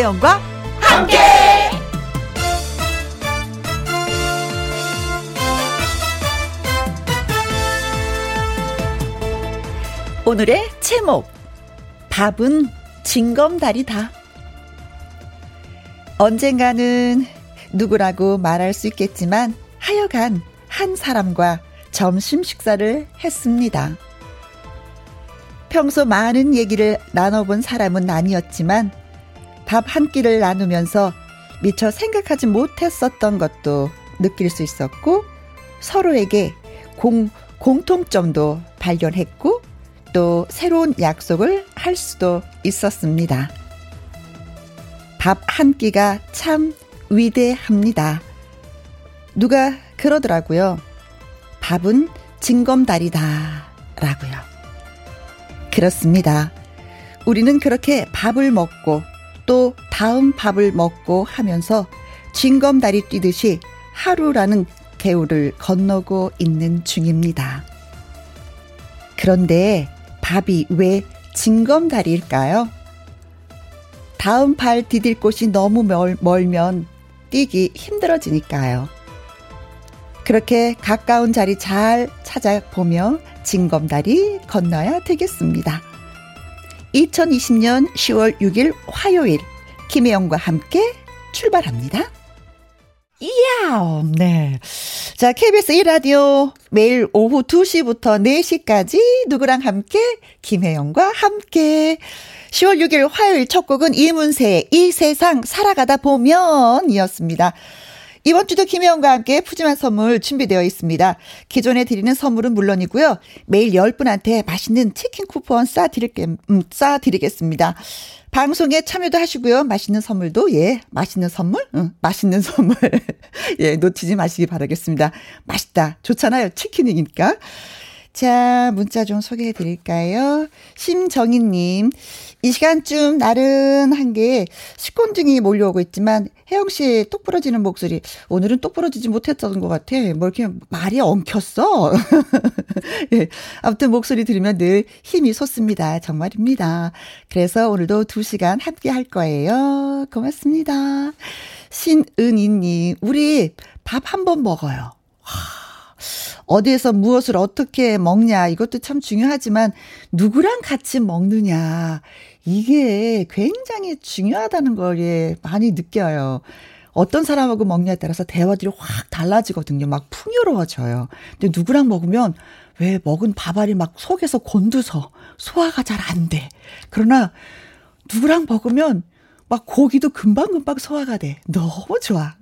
김혜영과 함께. 오늘의 제목 밥은 징검다리다. 언젠가는 누구라고 말할 수 있겠지만 하여간 한 사람과 점심 식사를 했습니다. 평소 많은 얘기를 나눠본 사람은 아니었지만 밥 한 끼를 나누면서 미처 생각하지 못했었던 것도 느낄 수 있었고 서로에게 공, 공통점도 발견했고 또 새로운 약속을 할 수도 있었습니다. 밥 한 끼가 참 위대합니다. 누가 그러더라고요. 밥은 징검다리다. 라고요. 그렇습니다. 우리는 그렇게 밥을 먹고 또 다음 밥을 먹고 하면서 징검다리 뛰듯이 하루라는 개울을 건너고 있는 중입니다. 그런데 밥이 왜 징검다리일까요? 다음 발 디딜 곳이 너무 멀, 멀면 뛰기 힘들어지니까요. 그렇게 가까운 자리 잘 찾아보며 징검다리 건너야 되겠습니다. 2020년 10월 6일 화요일 김혜영과 함께 출발합니다. 이야, 네. 자, KBS 1라디오 매일 오후 2시부터 4시까지 누구랑 함께? 김혜영과 함께. 10월 6일 화요일 첫 곡은 이문세의 이 세상 살아가다 보면 이었습니다. 이번 주도 김혜영과 함께 푸짐한 선물 준비되어 있습니다. 기존에 드리는 선물은 물론이고요. 매일 10분한테 맛있는 치킨 쿠폰 쏴드릴게, 음, 쏴드리겠습니다. 방송에 참여도 하시고요. 맛있는 선물도, 예, 맛있는 선물? 응, 맛있는 선물. 예, 놓치지 마시기 바라겠습니다. 맛있다. 좋잖아요. 치킨이니까. 자, 문자 좀 소개해 드릴까요? 심정희님, 이 시간쯤 나른한 게 식곤증이 몰려오고 있지만, 혜영씨 똑 부러지는 목소리, 오늘은 똑 부러지지 못했던 것 같아. 뭐 이렇게 말이 엉켰어? 예, 아무튼 목소리 들으면 늘 힘이 솟습니다. 정말입니다. 그래서 오늘도 두 시간 함께 할 거예요. 고맙습니다. 신은희님, 우리 밥 한 번 먹어요. 와. 어디에서 무엇을 어떻게 먹냐 이것도 참 중요하지만 누구랑 같이 먹느냐 이게 굉장히 중요하다는 걸 예, 많이 느껴요. 어떤 사람하고 먹냐에 따라서 대화들이 확 달라지거든요. 막 풍요로워져요. 근데 누구랑 먹으면 왜 먹은 밥알이 막 속에서 곤두서 소화가 잘 안 돼. 그러나 누구랑 먹으면 막 고기도 금방금방 소화가 돼. 너무 좋아.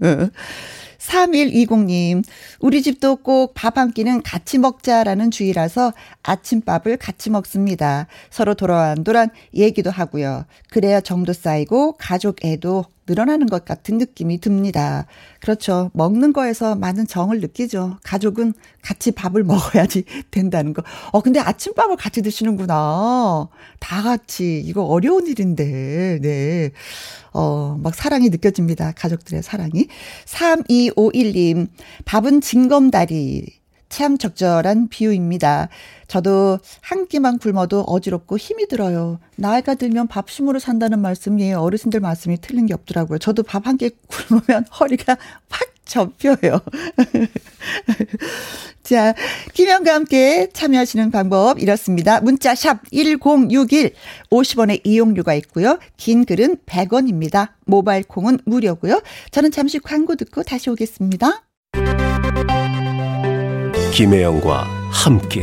3120님, 우리 집도 꼭 밥 한 끼는 같이 먹자라는 주의라서 아침밥을 같이 먹습니다. 서로 도란도란 얘기도 하고요. 그래야 정도 쌓이고 가족 애도 늘어나는 것 같은 느낌이 듭니다. 그렇죠. 먹는 거에서 많은 정을 느끼죠. 가족은 같이 밥을 먹어야지 된다는 거. 어, 근데 아침밥을 같이 드시는구나. 다 같이. 이거 어려운 일인데, 네. 어, 막 사랑이 느껴집니다. 가족들의 사랑이. 3251님, 밥은 징검다리. 참 적절한 비유입니다. 저도 한 끼만 굶어도 어지럽고 힘이 들어요. 나이가 들면 밥심으로 산다는 말씀이 어르신들 말씀이 틀린 게 없더라고요. 저도 밥 한 끼 굶으면 허리가 확 접혀요. 자, 김영과 함께 참여하시는 방법 이렇습니다. 문자 샵 1061, 50원의 이용료가 있고요. 긴 글은 100원입니다. 모바일 콩은 무료고요. 저는 잠시 광고 듣고 다시 오겠습니다. 김혜영과 함께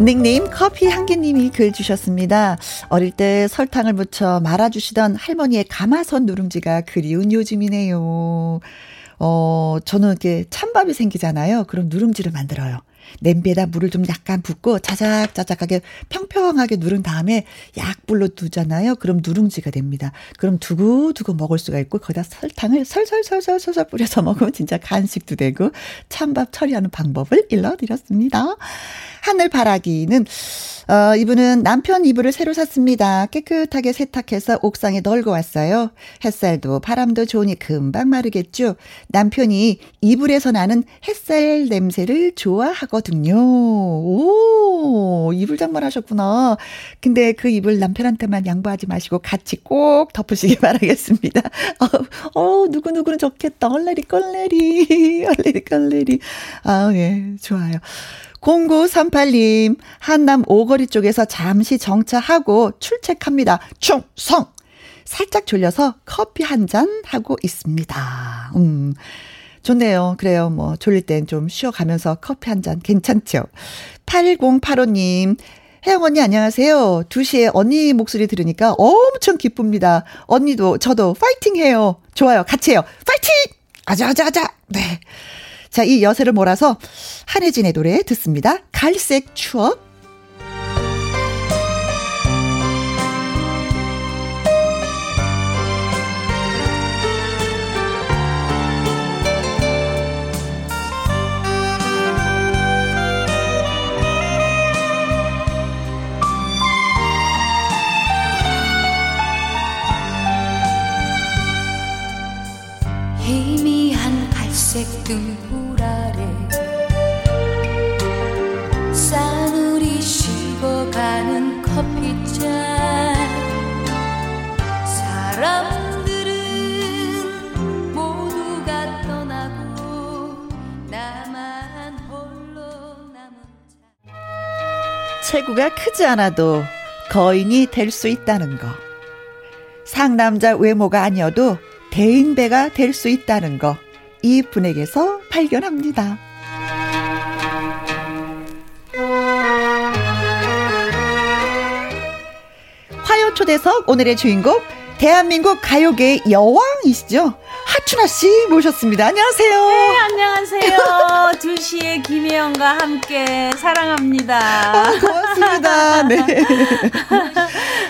닉네임 커피 한개님이 글 주셨습니다. 어릴 때 설탕을 묻혀 말아주시던 할머니의 가마선 누룽지가 그리운 요즘이네요. 어, 저는 이렇게 찬밥이 생기잖아요. 그럼 누룽지를 만들어요. 냄비에다 물을 좀 약간 붓고 자작자작하게 평평하게 누른 다음에 약불로 두잖아요. 그럼 누룽지가 됩니다. 그럼 두고두고 먹을 수가 있고 거기다 설탕을 설설설설설설 뿌려서 먹으면 진짜 간식도 되고 찬밥 처리하는 방법을 일러드렸습니다. 하늘바라기는 어, 이분은 남편 이불을 새로 샀습니다. 깨끗하게 세탁해서 옥상에 널고 왔어요. 햇살도 바람도 좋으니 금방 마르겠죠. 남편이 이불에서 나는 햇살 냄새를 좋아하거든요. 오, 이불 장만 하셨구나. 근데 그 이불 남편한테만 양보하지 마시고 같이 꼭 덮으시기 바라겠습니다. 어, 어 누구누구는 좋겠다. 얼레리 껄레리. 얼레리 껄레리. 아, 예, 좋아요. 0938님, 한남 오거리 쪽에서 잠시 정차하고 출첵합니다. 충성! 살짝 졸려서 커피 한 잔 하고 있습니다. 음. 좋네요. 그래요. 뭐, 졸릴 땐 좀 쉬어가면서 커피 한 잔 괜찮죠? 8085님, 혜영 언니 안녕하세요. 2시에 언니 목소리 들으니까 엄청 기쁩니다. 언니도 저도 파이팅 해요. 좋아요. 같이 해요. 파이팅! 아자아자아자. 네. 자, 이 여세를 몰아서 한혜진의 노래 듣습니다. 갈색 추억. 체구가 크지 않아도 거인이 될 수 있다는 거 상남자 외모가 아니어도 대인배가 될 수 있다는 거 이 분에게서 발견합니다. 초대석 오늘의 주인공 대한민국 가요계의 여왕이시죠. 하춘아 씨 모셨습니다. 안녕하세요. 네, 안녕하세요. 2시에 김혜영과 함께 사랑합니다. 어, 고맙습니다. 네.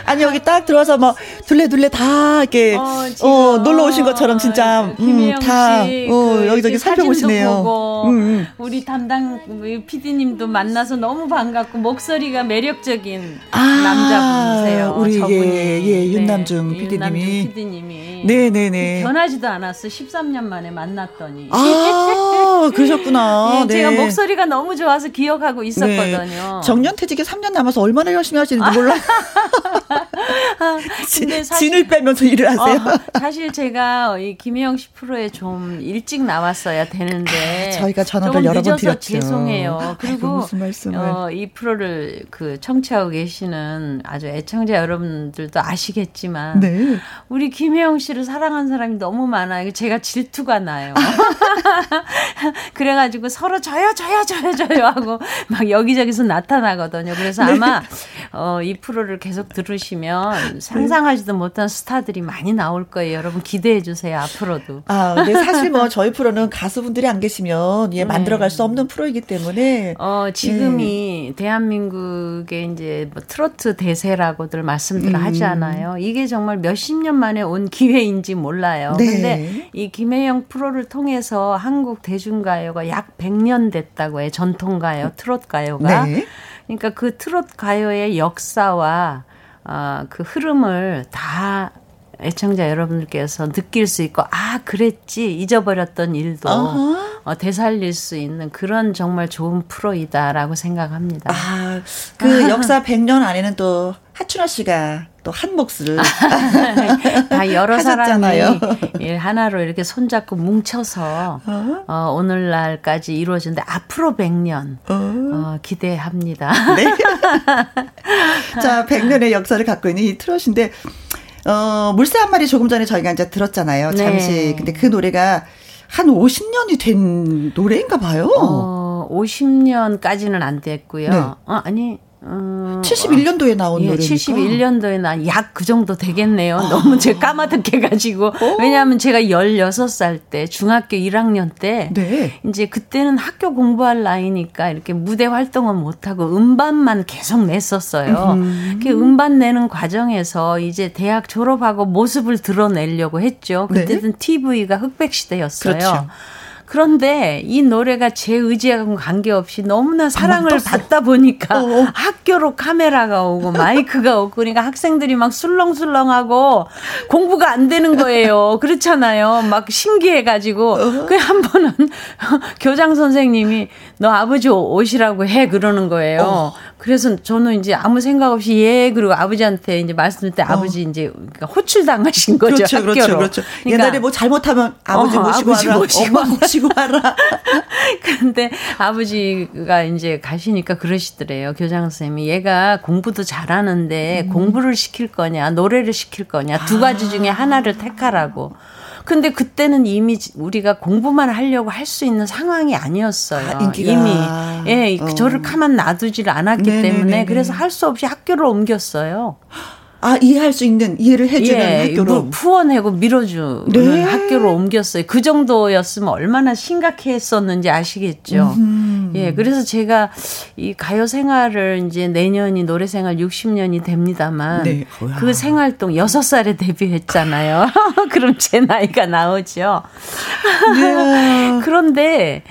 아니, 여기 딱 들어와서 뭐, 둘레둘레 다 이렇게, 어, 어 놀러 오신 것처럼 진짜, 음, 다, 어, 그, 여기저기 살펴보시네요. 음, 음. 우리 담당 PD님도 만나서 너무 반갑고, 목소리가 매력적인 아, 남자분이세요. 우리, 저분이. 예, 예, 윤남중 네, PD님이. PD님이. 네네네. 변하지도 않 았어. 13년 만에 만났더니. 아, 그러셨구나. 예, 네. 제가 목소리가 너무 좋아서 기억하고 있었거든요. 네. 정년퇴직에 3년 남아서 얼마나 열심히 하시는지 몰라. 아, 근데 사실, 진을 빼면서 일을 하세요. 어, 사실 제가 이 김혜영 씨 프로에 좀 일찍 나왔어야 되는데 아, 저희가 전화를 여러 번 드렸죠. 죄송해요. 그리고 아이고. 어, 이 프로를 그 청취하고 계시는 아주 애청자 여러분들도 아시겠지만 네. 우리 김혜영 씨를 사랑한 사람이 너무 많아 요. 제가 질투가 나요. 그래가지고 서로 저요, 저요, 저요, 저요 하고 막 여기저기서 나타나거든요. 그래서 네. 아마 어, 이 프로를 계속 들으시면 상상하지도 못한 스타들이 많이 나올 거예요. 여러분 기대해 주세요. 앞으로도. 아, 근데 사실 뭐 저희 프로는 가수분들이 안 계시면 예, 만들어갈 수 없는 프로이기 때문에 어, 지금이 예. 대한민국의 이제 뭐 트로트 대세라고들 말씀들 음. 하잖아요. 이게 정말 몇십 년 만에 온 기회인지 몰라요. 네. 근데 이 김혜영 프로를 통해서 한국 대중가요가 약 100년 됐다고 해요. 전통가요, 트롯 가요가. 네. 그러니까 그 트롯 가요의 역사와 어, 그 흐름을 다 애청자 여러분들께서 느낄 수 있고 아 그랬지 잊어버렸던 일도 어, 되살릴 수 있는 그런 정말 좋은 프로이다라고 생각합니다. 아그 역사 100년 안에는 또 하춘아 씨가 또 한 몫을 다 여러 사람이 하나로 이렇게 손잡고 뭉쳐서 어? 어, 오늘날까지 이루어진데 앞으로 100년 어? 어, 기대합니다. 네. 자, 100년의 역사를 갖고 있는 이 트롯인데 어, 물새 한 마리 조금 전에 저희가 이제 들었잖아요. 잠시. 네. 근데 그 노래가 한 50년이 된 노래인가 봐요. 어, 50년까지는 안 됐고요. 네. 어, 아니, 음, 71년도에 나온 예, 노래니까. 71년도에 난 약 그 정도 되겠네요. 아. 너무 제가 까마득해 가지고. 왜냐하면 제가 16살 때 중학교 1학년 때 네. 이제 그때는 학교 공부할 나이니까 이렇게 무대 활동은 못 하고 음반만 계속 냈었어요. 음. 그 음반 내는 과정에서 이제 대학 졸업하고 모습을 드러내려고 했죠. 그때는 네. TV가 흑백 시대였어요. 그렇죠. 그런데 이 노래가 제 의지하고 관계없이 너무나 사랑을 받다 보니까 어, 어. 학교로 카메라가 오고 마이크가 오고 그러니까 학생들이 막 술렁술렁하고 공부가 안 되는 거예요. 그렇잖아요. 막 신기해가지고 어. 그한 번은 교장 선생님이 너 아버지 오시라고 해 그러는 거예요. 어. 그래서 저는 이제 아무 생각 없이 예 그리고 아버지한테 이제 말씀드릴 때 어. 아버지 이제 그러니까 호출 당하신 거죠 그렇죠, 학교로. 그렇죠, 그렇죠. 그러니까, 옛날에 뭐 잘못하면 아버지 어, 모시고 아버지 와라, 모시고 엄마 모시고 와라. 근데 아버지가 이제 가시니까 그러시더래요 교장 선생님이 얘가 공부도 잘하는데 음. 공부를 시킬 거냐 노래를 시킬 거냐 두 가지 중에 하나를 택하라고. 근데 그때는 이미 우리가 공부만 하려고 할 수 있는 상황이 아니었어요. 아, 이미 예, 어. 저를 가만 놔두지를 않았기 네네네네. 때문에 그래서 할 수 없이 학교를 옮겼어요. 아 이해할 수 있는 이해를 해주는 예, 학교로 푸어내고 밀어주는 네. 학교로 옮겼어요. 그 정도였으면 얼마나 심각했었는지 아시겠죠. 음흠. 예, 그래서 제가 이 가요 생활을 이제 내년이 노래 생활 60년이 됩니다만 네. 그 생활동 6 살에 데뷔했잖아요. 그럼 제 나이가 나오죠. 네. 그런데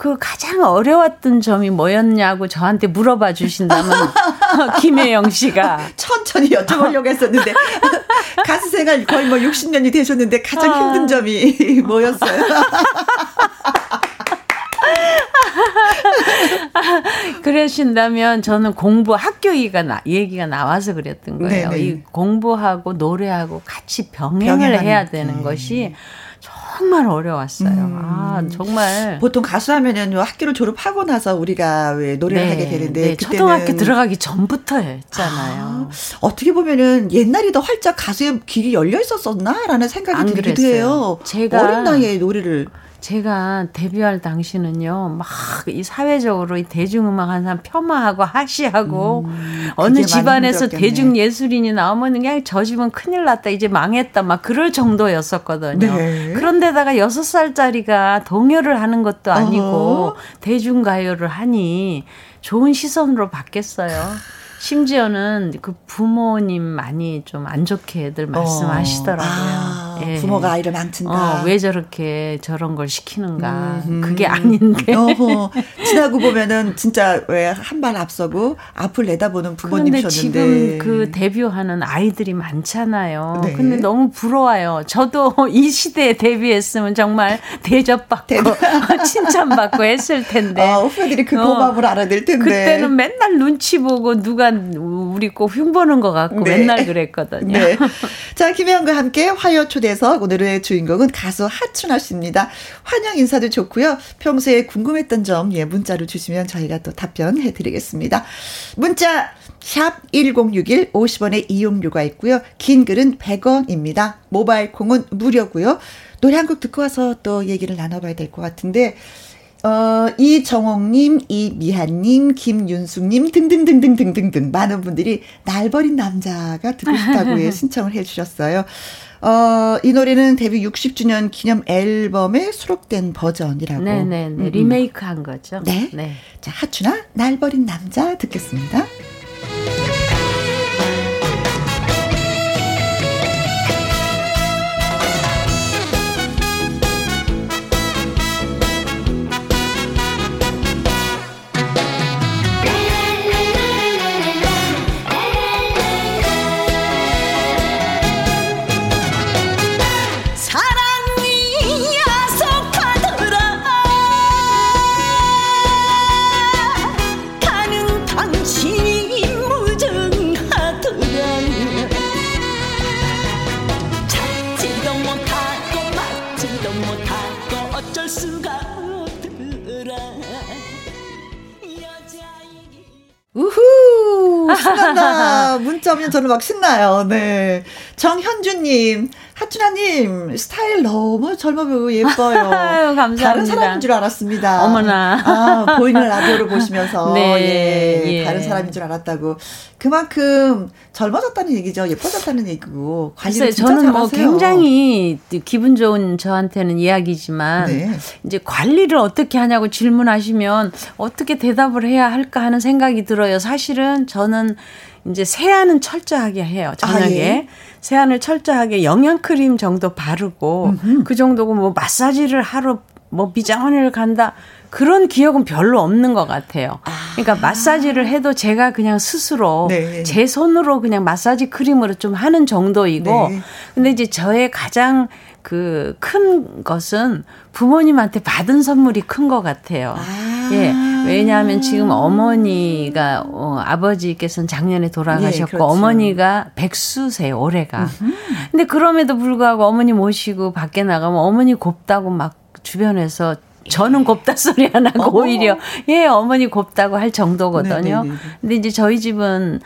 그 가장 어려웠던 점이 뭐였냐고 저한테 물어봐 주신다면 김혜영 씨가 천천히 여쭤보려고 했었는데 가수 생활 거의 뭐 60년이 되셨는데 가장 힘든 점이 뭐였어요? 그러신다면 저는 공부 학교 얘기가 나, 얘기가 나와서 그랬던 거예요. 네네. 이 공부하고 노래하고 같이 병행을 해야 되는 음. 것이 정말 어려웠어요. 음. 아, 정말. 보통 가수 하면은 학교를 졸업하고 나서 우리가 왜 노래를 네, 하게 되는데. 네, 초등학교 들어가기 전부터 했잖아요. 아, 어떻게 보면은 옛날이 더 활짝 가수의 길이 열려 있었었나 라는 생각이 들기도 해요. 제가 어린 나이에 노래를. 제가 데뷔할 당시는요, 막 이 사회적으로 이 대중음악 하는 사람 폄하하고 하시하고 음, 어느 집안에서 대중 예술인이 나오면 그냥 저 집은 큰일 났다, 이제 망했다, 막 그럴 정도였었거든요. 네. 그런데다가 여섯 살짜리가 동요를 하는 것도 아니고 어허. 대중가요를 하니 좋은 시선으로 받겠어요. 심지어는 그 부모님 많이 좀 안 좋게들 어. 말씀하시더라고요. 아, 예. 부모가 아이를 망친다. 어, 왜 저렇게 저런 걸 시키는가. 음, 그게 아닌데. 어, 지나고 보면은 진짜 왜 한 발 앞서고 앞을 내다보는 부모님이셨는데. 지금 그 데뷔하는 아이들이 많잖아요. 네. 근데 너무 부러워요. 저도 이 시대에 데뷔했으면 정말 대접받고 칭찬받고 했을 텐데. 아, 후배들이 그 고마움을 어, 알아낼 텐데. 그때는 맨날 눈치 보고 누가 우리 꼭 흉보는 것 같고 네. 맨날 그랬거든요. 네. 자, 김혜영과 함께 화요 초대석 오늘의 주인공은 가수 하춘아 씨입니다. 환영 인사도 좋고요. 평소에 궁금했던 점 예, 문자로 주시면 저희가 또 답변해 드리겠습니다. 문자 샵 1061 50원의 이용료가 있고요. 긴 글은 100원입니다. 모바일 콩은 무료고요. 노래 한 곡 듣고 와서 또 얘기를 나눠봐야 될 것 같은데 어, 이정옥님, 이미한님, 김윤숙님 등등등등등등등 많은 분들이 날 버린 남자가 듣고 싶다고 해 신청을 해주셨어요. 어, 이 노래는 데뷔 60주년 기념 앨범에 수록된 버전이라고. 네네. 음, 음. 리메이크 한 거죠. 네. 네. 자, 하춘아, 날 버린 남자 듣겠습니다. 오면 저는 막 신나요. 네. 정현주님, 하춘아님, 스타일 너무 젊어 보이고 예뻐요. 아유, 감사합니다. 다른 사람인 줄 알았습니다. 어머나. 아, 보이는 라디오를 보시면서. 네. 예, 예. 다른 사람인 줄 알았다고. 그만큼 젊어졌다는 얘기죠. 예뻐졌다는 얘기고. 관리를 진짜 저는 뭐 잘하세요. 뭐 굉장히 기분 좋은 저한테는 이야기지만 네. 이제 관리를 어떻게 하냐고 질문하시면 어떻게 대답을 해야 할까 하는 생각이 들어요. 사실은 저는 이제 세안은 철저하게 해요. 저녁에. 아, 예. 세안을 철저하게 영양 크림 정도 바르고 음흠. 그 정도고 뭐 마사지를 하러 뭐 비장원을 간다. 그런 기억은 별로 없는 것 같아요. 아. 그러니까 마사지를 해도 제가 그냥 스스로 네. 제 손으로 그냥 마사지 크림으로 좀 하는 정도이고 네. 근데 이제 저의 가장 그 큰 것은 부모님한테 받은 선물이 큰 것 같아요. 아. 예. 왜냐하면 지금 어머니가 어, 아버지께서는 작년에 돌아가셨고 예, 그렇죠. 어머니가 백수세요 올해가. 음흠. 근데 그럼에도 불구하고 어머니 모시고 밖에 나가면 어머니 곱다고 막 주변에서 저는 곱다 소리 안 하고 어 오히려 예 어머니 곱다고 할 정도거든요. 네네네. 근데 이제 저희 집은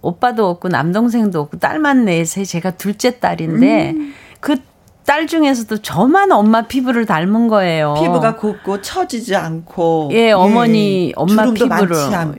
오빠도 없고 남동생도 없고 딸만 넷에 제가 둘째 딸인데 음. 그 딸 중에서도 저만 엄마 피부를 닮은 거예요. 피부가 곱고 처지지 않고. 예, 어머니 예, 엄마 피부를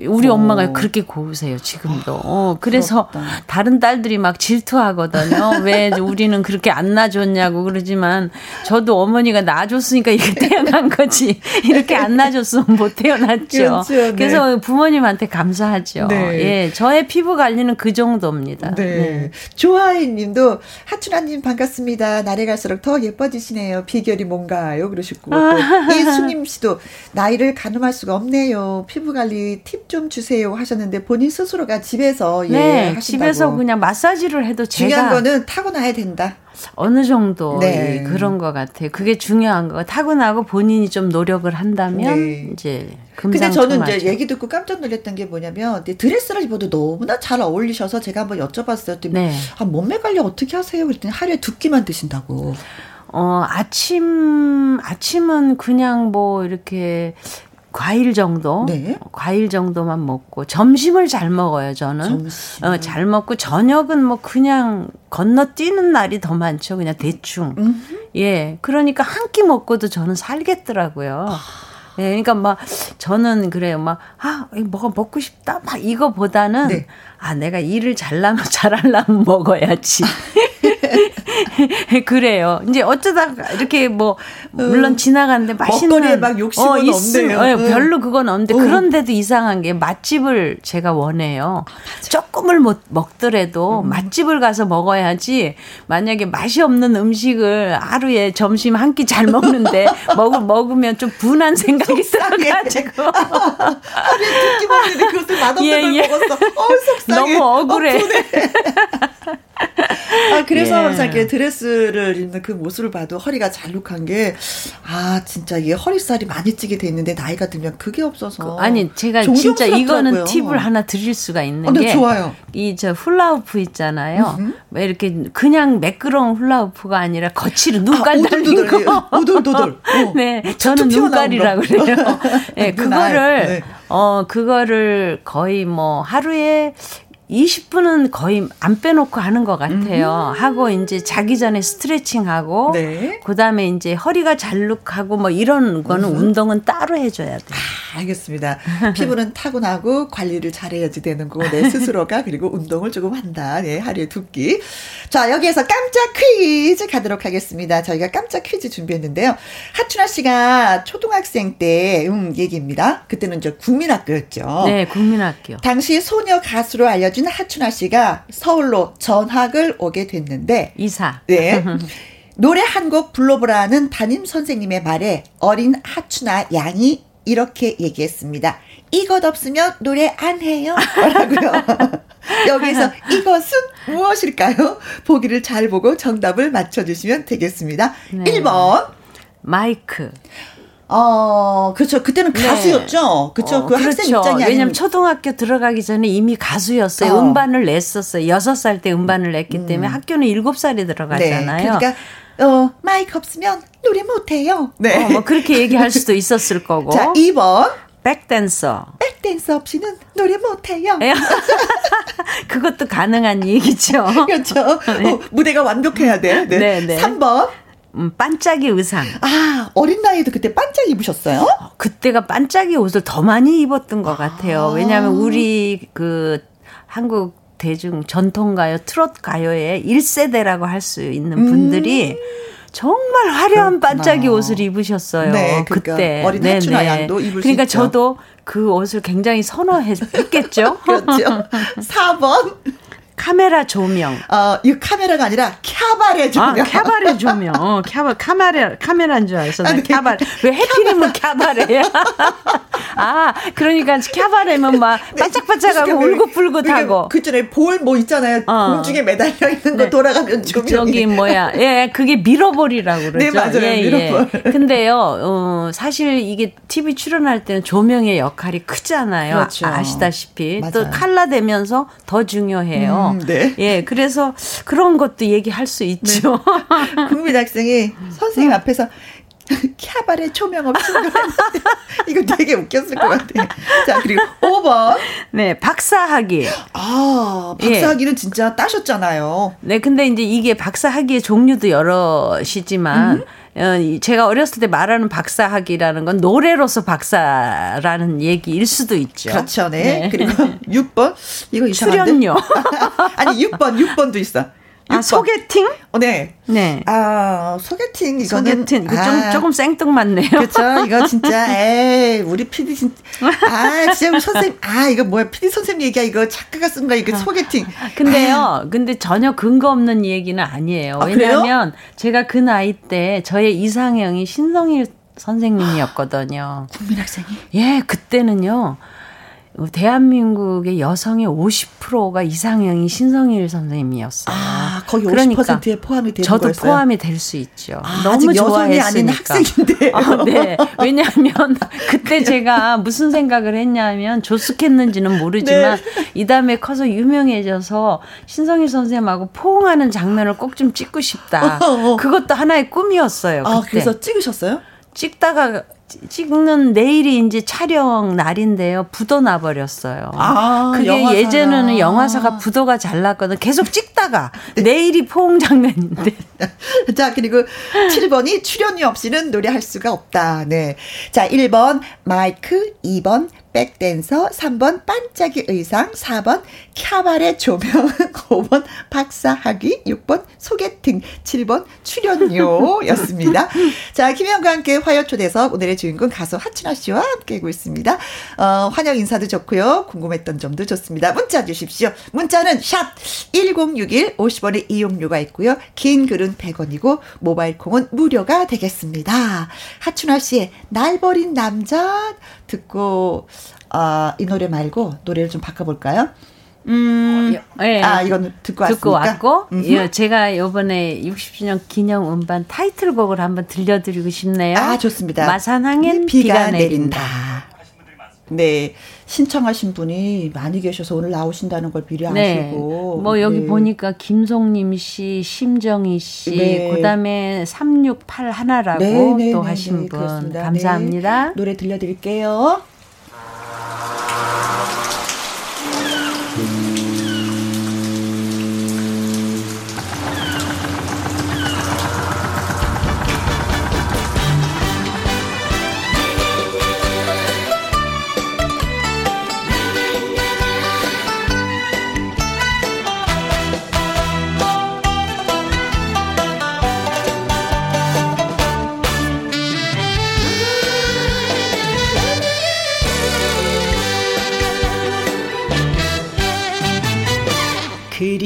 우리 엄마가 그렇게 고우세요 지금도. 어, 그래서 부럽다. 다른 딸들이 막 질투하거든요. 왜 우리는 그렇게 안 낳아줬냐고 그러지만 저도 어머니가 낳아줬으니까 이게 태어난 거지. 이렇게 안 낳아줬으면 못 태어났죠. 그렇죠, 네. 그래서 부모님한테 감사하죠. 네. 예, 저의 피부 관리는 그 정도입니다. 네. 네. 조아이님도 하춘아님 반갑습니다. 나래가 갈수록 더 예뻐지시네요. 비결이 뭔가요? 그러시고 아. 이수님 씨도 나이를 가늠할 수가 없네요. 피부 관리 팁 좀 주세요 하셨는데 본인 스스로가 집에서 예, 네, 하신다고. 집에서 그냥 마사지를 해도 중요한 거는 타고나야 된다. 어느 정도 네. 그런 것 같아요. 그게 중요한 거. 타고나고 본인이 좀 노력을 한다면 네. 이제 근데 저는 이제 얘기 듣고 깜짝 놀랐던 게 뭐냐면 드레스를 입어도 너무나 잘 어울리셔서 제가 한번 여쭤봤어요. 네. 아, 몸매 관리 어떻게 하세요? 그랬더니 하루에 두 끼만 드신다고. 어, 아침, 아침은 그냥 뭐 이렇게 과일 정도, 네. 과일 정도만 먹고 점심을 잘 먹어요. 저는 점심. 어, 잘 먹고 저녁은 뭐 그냥 건너뛰는 날이 더 많죠. 그냥 대충. 음흠. 예, 그러니까 한 끼 먹고도 저는 살겠더라고요. 아. 예, 그러니까 막 저는 그래요. 막 아, 뭐가 먹고 싶다. 막 이거보다는 네. 아, 내가 일을 잘라면 잘하려면 먹어야지. 그래요. 이제 어쩌다 이렇게 뭐 물론 음. 지나가는데 맛있는 막 욕심은 어, 없네요. 어, 별로 그건 없는데 어. 그런데도 이상한 게 맛집을 제가 원해요. 아, 조금을 못 먹더라도 음. 맛집을 가서 먹어야지 만약에 맛이 없는 음식을 하루에 점심 한 끼 잘 먹는데 먹 먹으면 좀 분한 생각이 들어가지고 하루에 두끼 먹는데 그것을 맛없는 예, 걸 예. 먹었어. 어, 속상해. 너무 억울해. 어, 아, 그래서 예. 항상 이렇게 드레스를 입는 그 모습을 봐도 허리가 잘룩한 게, 아, 진짜 이게 허리살이 많이 찌게 돼 있는데 나이가 들면 그게 없어서. 그, 아니, 제가 진짜 이거는 팁을 하나 드릴 수가 있는 어, 네, 게. 좋아요. 이 저 훌라우프 있잖아요. 왜 이렇게 그냥 매끄러운 훌라우프가 아니라 거칠은 눈깔 아, 달린 거. 오돌도돌. 어. 네, 뭐 저는 눈깔이라고 그래요. 네, 그거를, 네. 어, 그거를 거의 뭐 하루에 20분은 거의 안 빼놓고 하는 것 같아요. 음. 하고 이제 자기 전에 스트레칭하고 네. 그다음에 이제 허리가 잘룩하고 뭐 이런 거는 음. 운동은 따로 해줘야 돼. 아, 알겠습니다. 피부는 타고나고 관리를 잘해야지 되는 거고 내 스스로가 그리고 운동을 조금 한다. 네, 하루에 두 끼. 자 여기에서 깜짝 퀴즈 가도록 하겠습니다. 저희가 깜짝 퀴즈 준비했는데요. 하춘아 씨가 초등학생 때 음, 얘기입니다. 그때는 저 국민학교였죠. 네, 국민학교. 당시 소녀 가수로 알려진 알려진 하춘아 씨가 서울로 전학을 오게 됐는데 이사. 네. 노래 한 곡 불러보라는 담임 선생님의 말에 어린 하춘아 양이 이렇게 얘기했습니다. 이것 없으면 노래 안 해요. 라고요. 여기서 이것은 무엇일까요? 보기를 잘 보고 정답을 맞춰주시면 되겠습니다. 네. 1번. 마이크. 어, 그렇죠. 그때는 네. 가수였죠. 그렇죠. 어, 그 그렇죠. 학생 입장이 왜냐면 초등학교 들어가기 전에 이미 가수였어요. 어. 음반을 냈었어요. 여섯 살 때 음반을 냈기 음. 때문에 학교는 일곱 살에 들어가잖아요. 네. 그러니까 어, 마이크 없으면 노래 못 해요. 네. 어, 뭐 그렇게 얘기할 수도 있었을 거고. 자, 2번. 백댄서. 백댄서 없이는 노래 못해요. 그것도 가능한 얘기죠. 그렇죠. 네. 어, 무대가 완벽해야 돼. 네. 네, 네. 3번. 음, 반짝이 의상. 아, 어린 나이에도 그때 반짝 입으셨어요? 어, 그때가 반짝이 옷을 더 많이 입었던 것 같아요. 아. 왜냐하면 우리 그 한국 대중 전통가요, 트롯 가요의 1세대라고 할 수 있는 분들이 음. 정말 화려한 그렇구나. 반짝이 옷을 입으셨어요. 네, 그러니까 그때 어린 네, 춘아 네. 양도 입을 그러니까 저도 그 옷을 굉장히 선호했겠죠. 그렇죠. 4번 카메라 조명. 어, 이 카메라가 아니라 캬바레 조명. 아, 캬바레 조명. 어, 캬바, 카메라, 카메라인 줄 알았어. 나 캬바레. 왜 해피님은 캬바레야? 아, 그러니까 캬바레면 막 네, 반짝반짝하고 울긋불긋하고. 그 전에 볼 뭐 있잖아요. 어. 공중에 매달려 있는 거 네. 돌아가면 조명. 저기 뭐야. 예, 그게 미러볼이라고 그러죠. 네, 맞아요. 예, 예. 미러볼. 예. 근데요, 어, 사실 이게 TV 출연할 때는 조명의 역할이 크잖아요. 그렇죠. 아시다시피. 맞아요. 또 칼라 되면서 더 중요해요. 음, 네. 예, 그래서 그런 것도 얘기할 수 있죠. 네. 국민 학생이 선생님 앞에서 캬바레 초명 없이 이거 되게 웃겼을 것 같아요. 자, 그리고 5번. 네, 박사학위. 아, 박사학위는 예. 진짜 따셨잖아요. 네, 근데 이제 이게 박사학위의 종류도 여럿이지만 음. 어, 제가 어렸을 때 말하는 박사학위라는 건 노래로서 박사라는 얘기일 수도 있죠. 그렇죠. 네. 네. 그리고 6번 이거 이상한데. 출연료. 아니 6번 6번도 있어. 아, 소개팅? 어, 네. 네. 아, 소개팅 이거는 소개팅 이거 좀 아, 조금 생뚱맞네요. 그렇죠. 이거 진짜 에이, 우리 PD 진짜 아, 진짜 선생님 아, 이거 뭐야? PD 선생님 얘기야. 이거 작가가 쓴 거야. 이거 소개팅. 근데요. 아. 근데 전혀 근거 없는 얘기는 아니에요. 아, 왜냐면 제가 그 나이 때 저의 이상형이 신성일 선생님이었거든요. 국민학생이? 예, 그때는요. 대한민국의 여성의 50%가 이상형이 신성일 선생님이었어요. 아, 거의 50%에 포함이 되는 저도 거였어요? 포함이 될 수 있죠. 아, 너무 좋아했으니까. 아닌 학생인데. 아, 네. 왜냐하면 그때 제가 무슨 생각을 했냐면 조숙했는지는 모르지만 네. 이 다음에 커서 유명해져서 신성일 선생님하고 포옹하는 장면을 꼭 좀 찍고 싶다. 그것도 하나의 꿈이었어요. 아, 그때. 아, 그래서 찍으셨어요? 찍다가 찍는 내일이 이제 촬영 날인데요. 부도 나 버렸어요. 아, 그게 영화사가. 예전에는 영화사가 부도가 잘 났거든. 계속 찍다가 네. 내일이 포옹 장면인데. 자, 그리고 7번이 출연료 없이는 노래할 수가 없다. 네. 자, 1번 마이크, 2번 백댄서, 3번 반짝이 의상, 4번 캬바레 조명, 5번 박사학위, 6번 소개팅, 7번 출연료 였습니다. 자, 김혜영과 함께 화요초대석 오늘의 주인공 가수 하춘아 씨와 함께하고 있습니다. 어, 환영 인사도 좋고요. 궁금했던 점도 좋습니다. 문자 주십시오. 문자는 샵 1061, 50원의 이용료가 있고요. 긴 글은 100원이고 모바일 콩은 무료가 되겠습니다. 하춘아 씨의 날 버린 남자 듣고 아, 이 노래 말고 노래를 좀 바꿔볼까요? 음, 네. 아, 이건 듣고, 듣고 왔고, 예, 제가 요번에 60주년 기념 음반 타이틀곡을 한번 들려드리고 싶네요. 아, 좋습니다. 마산항엔 비가, 비가 내린다. 내린다. 네. 신청하신 분이 많이 계셔서 오늘 나오신다는 걸 미리 네. 아시고. 뭐 여기 네. 보니까 김송님 씨, 심정희 씨, 네. 그다음에 368 하나라고 네, 네, 또 네, 하신 분 그렇습니다. 감사합니다. 노래 들려드릴게요.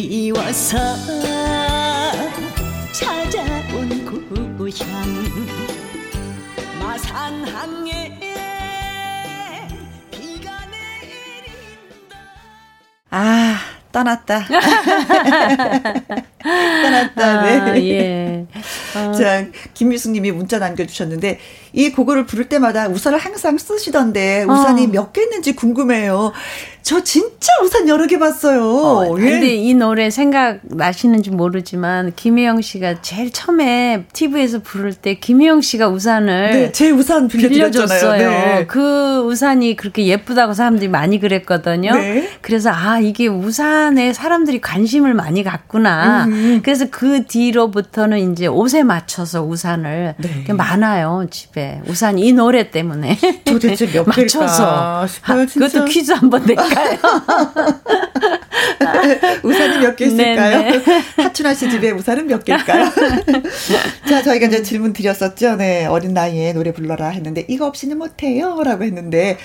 그리워서 찾아온 고향 마산항에 비가 내린다 아 떠났다. 떠났다. 네. 아, 예. 어. 자, 김미숙님이 문자 남겨주셨는데 이 곡을 부를 때마다 우산을 항상 쓰시던데 우산이 어. 몇개 있는지 궁금해요. 저 진짜 우산 여러 개 봤어요. 어, 예. 근데 이 노래 생각 나시는지 모르지만 김혜영 씨가 제일 처음에 TV에서 부를 때 김혜영 씨가 우산을 네, 제 우산 빌려줬어요. 네. 그 우산이 그렇게 예쁘다고 사람들이 많이 그랬거든요. 네. 그래서 아 이게 우산에 사람들이 관심을 많이 갖구나. 음. 그래서 그 뒤로부터는 이제 옷에 맞춰서 우산을 네. 많아요 집에 우산 이 노래 때문에 도대체 몇 맞춰서 싶어요, 진짜. 그것도 퀴즈 한번 낼까. 있을까요? 우산이 몇 개 있을까요? 하춘아 씨 집에 우산은 몇 개일까요? 자, 저희가 이제 질문 드렸었죠. 네, 어린 나이에 노래 불러라 했는데 이거 없이는 못해요. 라고 했는데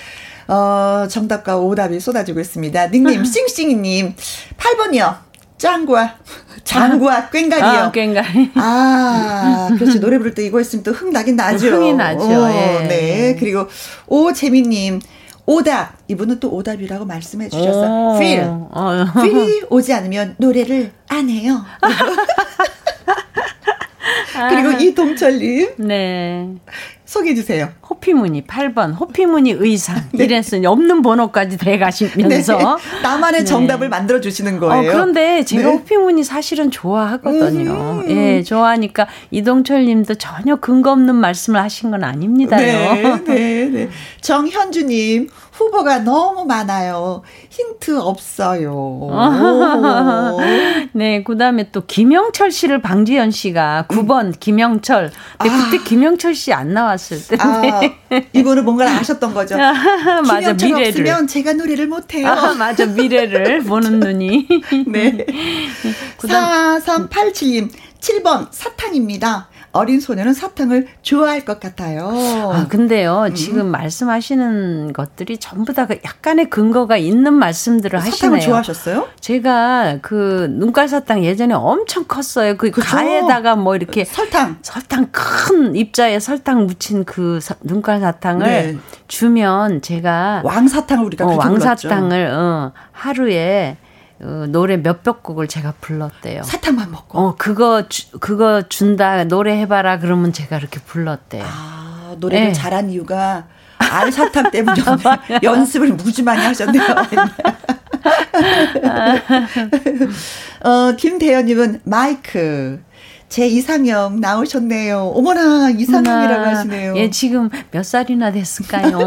어, 정답과 오답이 쏟아지고 있습니다. 닉님, 싱싱이님, 8번이요. 짱구와, 장구와 꽹가리요. 아, 꽹가리. 아, 그렇지. 노래 부를 때 이거 했으면 또 흥 나긴 나죠. 흥이 나죠. 오, 예. 네. 그리고 오재민님, 오답. 이분은 또 오답이라고 말씀해 주셨어요. feel. 어. feel이 오지 않으면 노래를 안 해요. 그리고 이동철님. 네. 소개해 주세요. 호피무늬 8번 호피무늬 의상 네. 이랬으니 없는 번호까지 대가시면서 네. 나만의 네. 정답을 만들어 주시는 거예요. 어, 그런데 제가 네. 호피무늬 사실은 좋아하거든요. 음. 예, 좋아하니까 이동철 님도 전혀 근거 없는 말씀을 하신 건 아닙니다요. 네, 네, 네. 정현주 님 후보가 너무 많아요. 힌트 없어요. 네, 그 다음에 또 김영철 씨를 방지연 씨가 9번 음. 김영철. 근데 아. 그때 김영철 씨 안 나왔을 때. 아, 이거는 뭔가를 아셨던 거죠. 맞아, 미래를. 없으면 제가 노래를 못해요. 아, 맞아, 미래를 보는 눈이. 네. 4387님, 7번 사탕입니다. 어린 소녀는 사탕을 좋아할 것 같아요. 아, 근데요, 음. 지금 말씀하시는 것들이 전부 다그 약간의 근거가 있는 말씀들을 사탕을 하시네요. 좋아하셨어요? 제가 그 눈깔 사탕 예전에 엄청 컸어요. 그 그쵸? 가에다가 뭐 이렇게 설탕, 설탕 큰 입자에 설탕 묻힌 그 사, 눈깔 사탕을 네. 주면 제가 왕사탕을 우리가 어, 왕사탕을 어, 하루에 어, 노래 몇백 곡을 제가 불렀대요. 사탕만 먹고. 어, 그거, 주, 그거 준다, 노래 해봐라, 그러면 제가 이렇게 불렀대요. 아, 노래를 네. 잘한 이유가 알사탕 때문이었네. 연습을 무지 많이 하셨네요. 어, 김대현님은 마이크. 제 이상형 나오셨네요. 어머나, 이상형이라고 하시네요. 예, 지금 몇 살이나 됐을까요?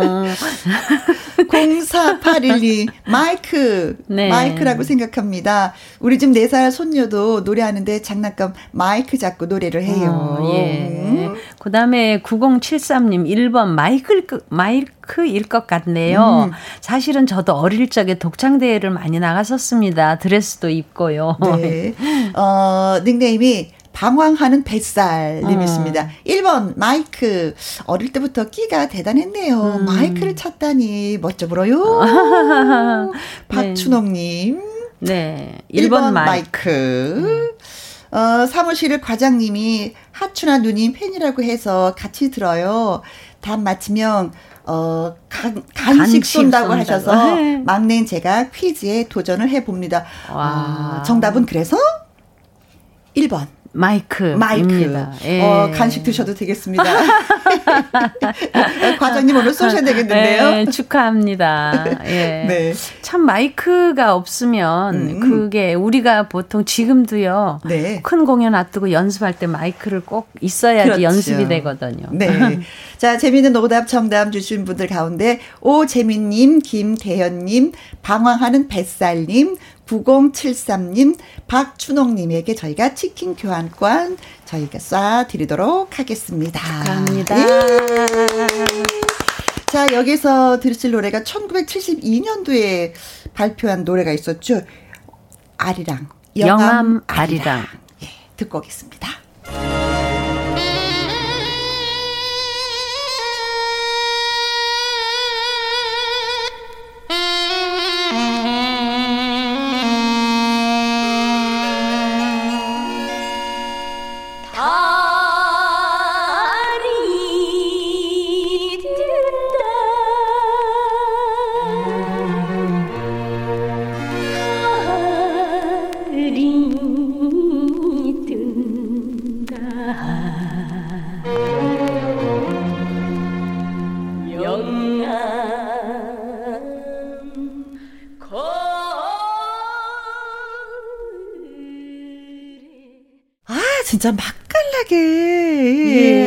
0481이 마이크, 네. 마이크라고 생각합니다. 우리 집 4살 손녀도 노래하는데 장난감 마이크 잡고 노래를 해요. 어, 예. 음. 그 다음에 9073님 1번 마이크, 마이크일 것 같네요. 음. 사실은 저도 어릴 적에 독창 대회를 많이 나갔었습니다. 드레스도 입고요. 네. 어, 닉네임이 방황하는 뱃살님이십니다. 어. 1번 마이크 어릴 때부터 끼가 대단했네요. 음. 마이크를 찾다니 멋져 보여요. 박춘옥님. 네. 1번, 1번 마이크. 음. 어, 사무실 과장님이 하춘아 누님 팬이라고 해서 같이 들어요. 답 맞히면 어, 간, 간식, 쏜다고 쏜다고 하셔서 네. 막내인 제가 퀴즈에 도전을 해봅니다. 와. 어, 정답은 그래서 1번. 마이크. 마이크. 예. 어, 간식 드셔도 되겠습니다. 과장님 오늘 쏘셔야 되겠는데요. 네, 축하합니다. 예. 네. 참 마이크가 없으면 음. 그게 우리가 보통 지금도요. 네. 큰 공연 앞두고 연습할 때 마이크를 꼭 있어야지 그렇죠. 연습이 되거든요. 네. 자, 재미있는 오답 정답 주신 분들 가운데 오재민님, 김대현님, 방황하는 뱃살님, 9073님, 박춘옥님에게 저희가 치킨 교환권 저희가 쏴 드리도록 하겠습니다. 축하합니다. 예. 자, 여기서 들으실 노래가 1972년도에 발표한 노래가 있었죠. 아리랑. 영암, 영암 아리랑. 아리랑. 예, 듣고 오겠습니다. 진짜 맛깔나게.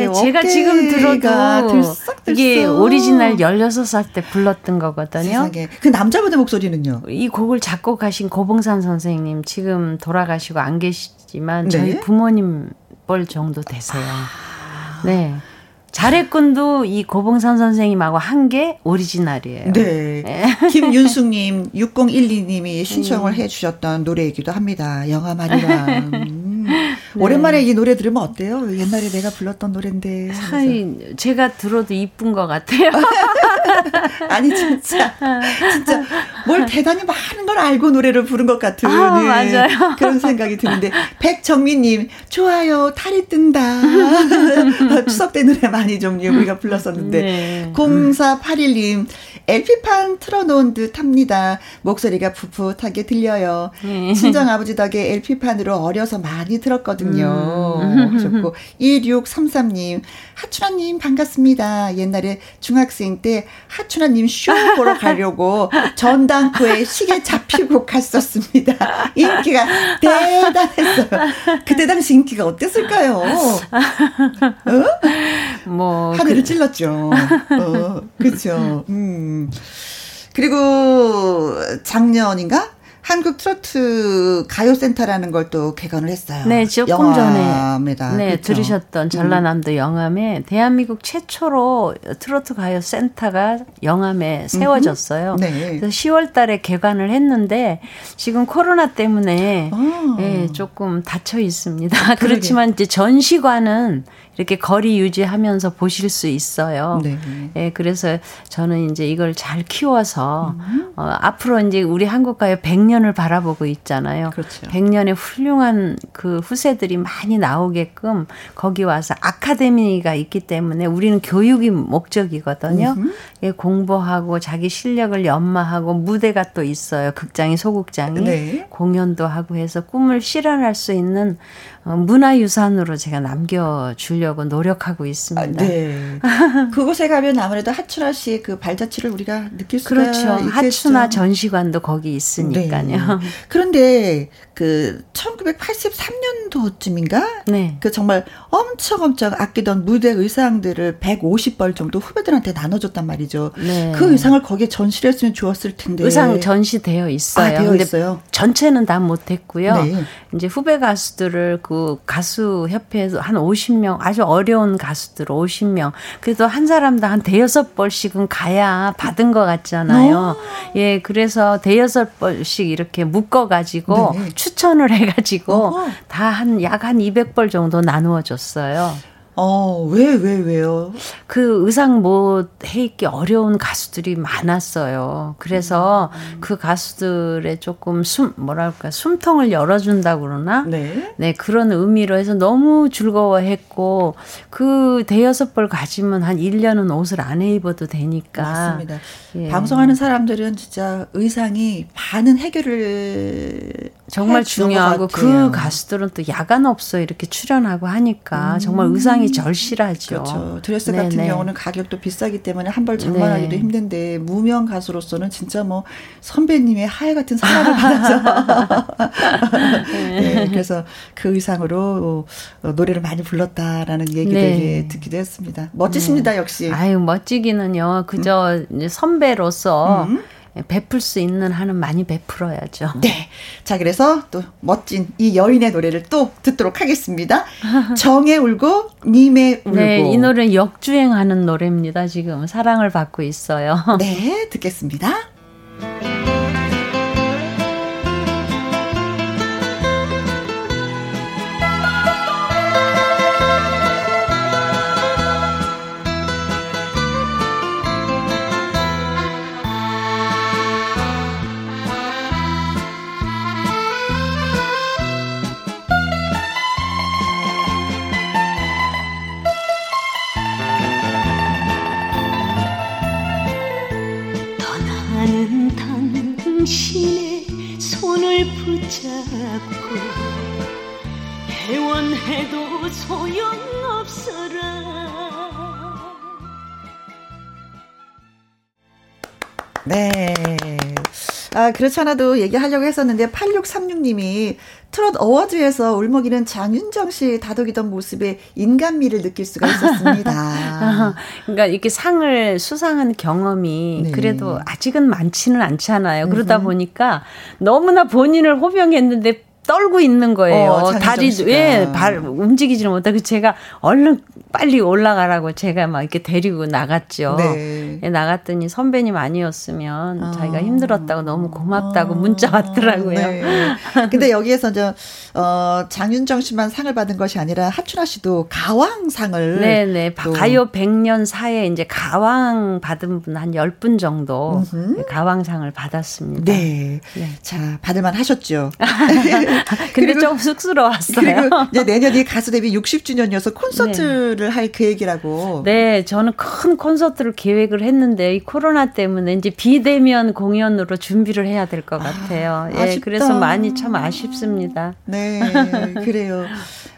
예, 제가 지금 들어도 들썩들썩. 이게 오리지널 16살 때 불렀던 거거든요. 세상에. 그 남자분의 목소리는요? 이 곡을 작곡하신 고봉산 선생님 지금 돌아가시고 안 계시지만 저희 네? 부모님 뻘 정도 되세요. 아. 네. 잘했군도 이 고봉산 선생님하고 한 게 오리지널이에요. 네. 네. 김윤숙님, 6012님이 신청을 네. 해주셨던 노래이기도 합니다. 영암 아리랑. 음. 네. 오랜만에 이 노래 들으면 어때요? 옛날에 내가 불렀던 노래인데. 아이, 제가 들어도 이쁜 것 같아요. 아니 진짜 진짜 뭘 대단히 많은 걸 알고 노래를 부른 것 같은 아, 네. 맞아요. 그런 생각이 드는데 백정민님 좋아요 탈이 뜬다 추석 때 노래 많이 좀 우리가 불렀었는데 네. 0481님 LP판 틀어놓은 듯 합니다. 목소리가 풋풋하게 들려요. 네. 친정 아버지 덕에 LP판으로 어려서 많이 들었 거든요. 음. 하셨고 2633님 하춘아님 반갑습니다. 옛날에 중학생 때 하춘아님 쇼 보러 가려고 전당포에 시계 잡히고 갔었습니다. 인기가 대단했어요. 그때 당시 인기가 어땠을까요? 어? 뭐 하늘을 그... 찔렀죠. 어, 그렇죠. 음. 그리고 작년인가 한국 트로트 가요센터라는 걸 또 개관을 했어요. 네, 조금 전에 네 그렇죠? 들으셨던 전라남도 음. 영암에 대한민국 최초로 트로트 가요센터가 영암에 세워졌어요. 네. 그래서 10월달에 개관을 했는데 지금 코로나 때문에 아. 네, 조금 닫혀 있습니다. 그렇지만 이제 전시관은 이렇게 거리 유지하면서 보실 수 있어요. 네. 예, 그래서 저는 이제 이걸 잘 키워서 음. 어, 앞으로 이제 우리 한국 가요 100년을 바라보고 있잖아요. 그렇죠. 100년의 훌륭한 그 후세들이 많이 나오게끔 거기 와서 아카데미가 있기 때문에 우리는 교육이 목적이거든요. 예, 공부하고 자기 실력을 연마하고 무대가 또 있어요. 극장이 소극장이 네. 공연도 하고 해서 꿈을 실현할 수 있는 어, 문화유산으로 제가 남겨주려고 노력하고 있습니다. 아, 네. 그곳에 가면 아무래도 하춘아 씨의 그 발자취를 우리가 느낄 수가 그렇죠. 있겠죠. 하춘아 전시관도 거기 있으니까요. 네. 그런데 그 1983년도쯤인가? 네. 그 정말 엄청 엄청 아끼던 무대 의상들을 150벌 정도 후배들한테 나눠줬단 말이죠. 네. 그 의상을 거기에 전시를 했으면 좋았을 텐데. 의상 전시되어 있어요. 아, 되어 있어요. 전체는 다 못했고요. 네. 이제 후배 가수들을 그 가수 협회에서 한 50명 아주 어려운 가수들 50명 그래도 한 사람당 한 대여섯 벌씩은 가야 받은 것 같잖아요. 어. 예, 그래서 대여섯 벌씩 이렇게 묶어 가지고 네. 추천을 해가지고 다 한약한 200벌 정도 나누어 줬어요. 어, 왜, 왜, 왜요? 그 의상 뭐 해입기 어려운 가수들이 많았어요. 그래서 음. 그 가수들의 조금 숨, 뭐랄까, 숨통을 열어준다 그러나? 네. 네, 그런 의미로 해서 너무 즐거워했고, 그 대여섯 벌 가지면 한 1년은 옷을 안 해 입어도 되니까. 맞습니다. 예. 방송하는 사람들은 진짜 의상이 많은 해결을 정말 중요하고 그 가수들은 또 야간 없어 이렇게 출연하고 하니까 음. 정말 의상이 절실하죠. 그렇죠. 드레스 네네. 같은 경우는 가격도 비싸기 때문에 한 벌 장만하기도 네. 힘든데 무명 가수로서는 진짜 뭐 선배님의 하해 같은 사랑을 받아서 네, 그래서 그 의상으로 노래를 많이 불렀다라는 얘기를 네. 듣기도 했습니다. 멋지십니다 네. 역시. 아유 멋지기는요. 그저 음. 선배로서 음. 베풀 수 있는 한은 많이 베풀어야죠. 네. 자, 그래서 또 멋진 이 여인의 노래를 또 듣도록 하겠습니다. 정에 울고 님의 울고. 네, 이 노래는 역주행하는 노래입니다. 지금 사랑을 받고 있어요. 네, 듣겠습니다. 잡고 해원해도 소용없어라 네 아, 그렇지 않아도 얘기하려고 했었는데 8636님이 트롯 어워즈에서 울먹이는 장윤정 씨 다독이던 모습에 인간미를 느낄 수가 있었습니다. 그러니까 이렇게 상을 수상한 경험이 네. 그래도 아직은 많지는 않잖아요. 그러다 보니까 너무나 본인을 호명했는데 떨고 있는 거예요. 어, 다리 예, 발 움직이지를 못하고 제가 얼른 빨리 올라가라고 제가 막 이렇게 데리고 나갔죠. 네. 예, 나갔더니 선배님 아니었으면 아. 자기가 힘들었다고 너무 고맙다고 아. 문자 왔더라고요. 네. 근데 여기에서 저 어, 장윤정 씨만 상을 받은 것이 아니라 하춘아 씨도 가왕상을 네네 또. 가요 100년 사에 이제 가왕 받은 분 한 10분 정도 음흠. 가왕상을 받았습니다. 네. 네. 자, 받을만 하셨죠. 근데 그리고, 좀 쑥스러웠어요. 그리고 이제 내년이 가수 데뷔 60주년이어서 콘서트를 네. 할 계획이라고. 네, 저는 큰 콘서트를 계획을 했는데 이 코로나 때문에 이제 비대면 공연으로 준비를 해야 될 것 같아요. 아, 예, 그래서 많이 참 아쉽습니다. 네, 그래요.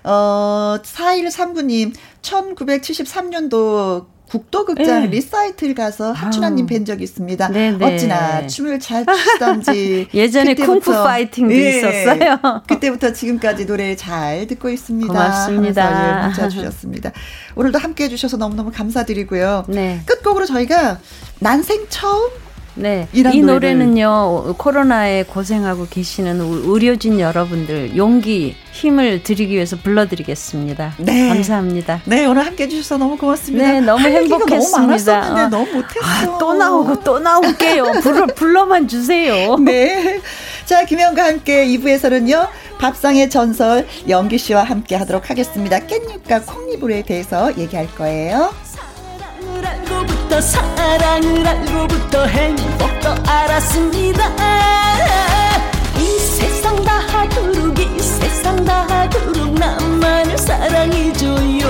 어, 4139님, 1973년도 국도극장 네. 리사이틀 가서 하춘아님 뵌 적이 있습니다. 네네. 네. 어찌나 춤을 잘 추시던지. 예전에 쿵푸 파이팅도 네. 있었어요. 그때부터 지금까지 노래 잘 듣고 있습니다. 고맙습니다. 예, 문자 주셨습니다. 오늘도 함께 해 주셔서 너무너무 감사드리고요. 네. 끝곡으로 저희가 난생 처음 네. 이 노래는요, 코로나에 고생하고 계시는 의료진 여러분들 용기, 힘을 드리기 위해서 불러드리겠습니다. 네. 감사합니다. 네, 오늘 함께 해 주셔서 너무 고맙습니다. 네, 너무 행복했습니다. 너무 많았었는데 너무 못했어. 아, 또 나오고 또 나올게요. 불러, 불러만 주세요. 네. 자, 김영과 함께 2부에서는요, 밥상의 전설 연기 씨와 함께 하도록 하겠습니다. 깻잎과 콩잎에 대해서 얘기할 거예요. 알고부터 사랑을 알고부터 행복도 알았습니다. 이 세상 다 하도록 이 세상 다 하도록 나만을 사랑해줘요.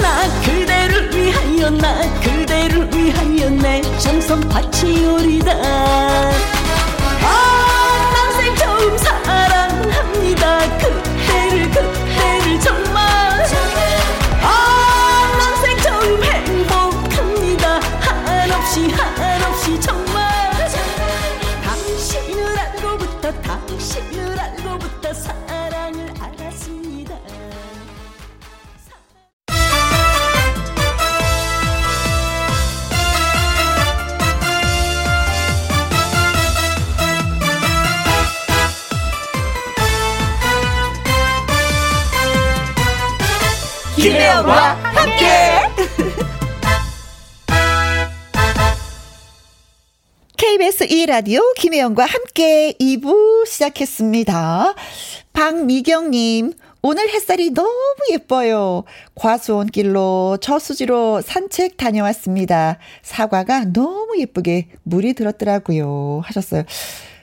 나 그대를 위하여 나 그대를 위하여 내 정성 바치오리다. 아 김혜영과 함께 KBS 2라디오 김혜영과 함께 2부 시작했습니다. 박미경님, 오늘 햇살이 너무 예뻐요. 과수원길로 저수지로 산책 다녀왔습니다. 사과가 너무 예쁘게 물이 들었더라고요. 하셨어요.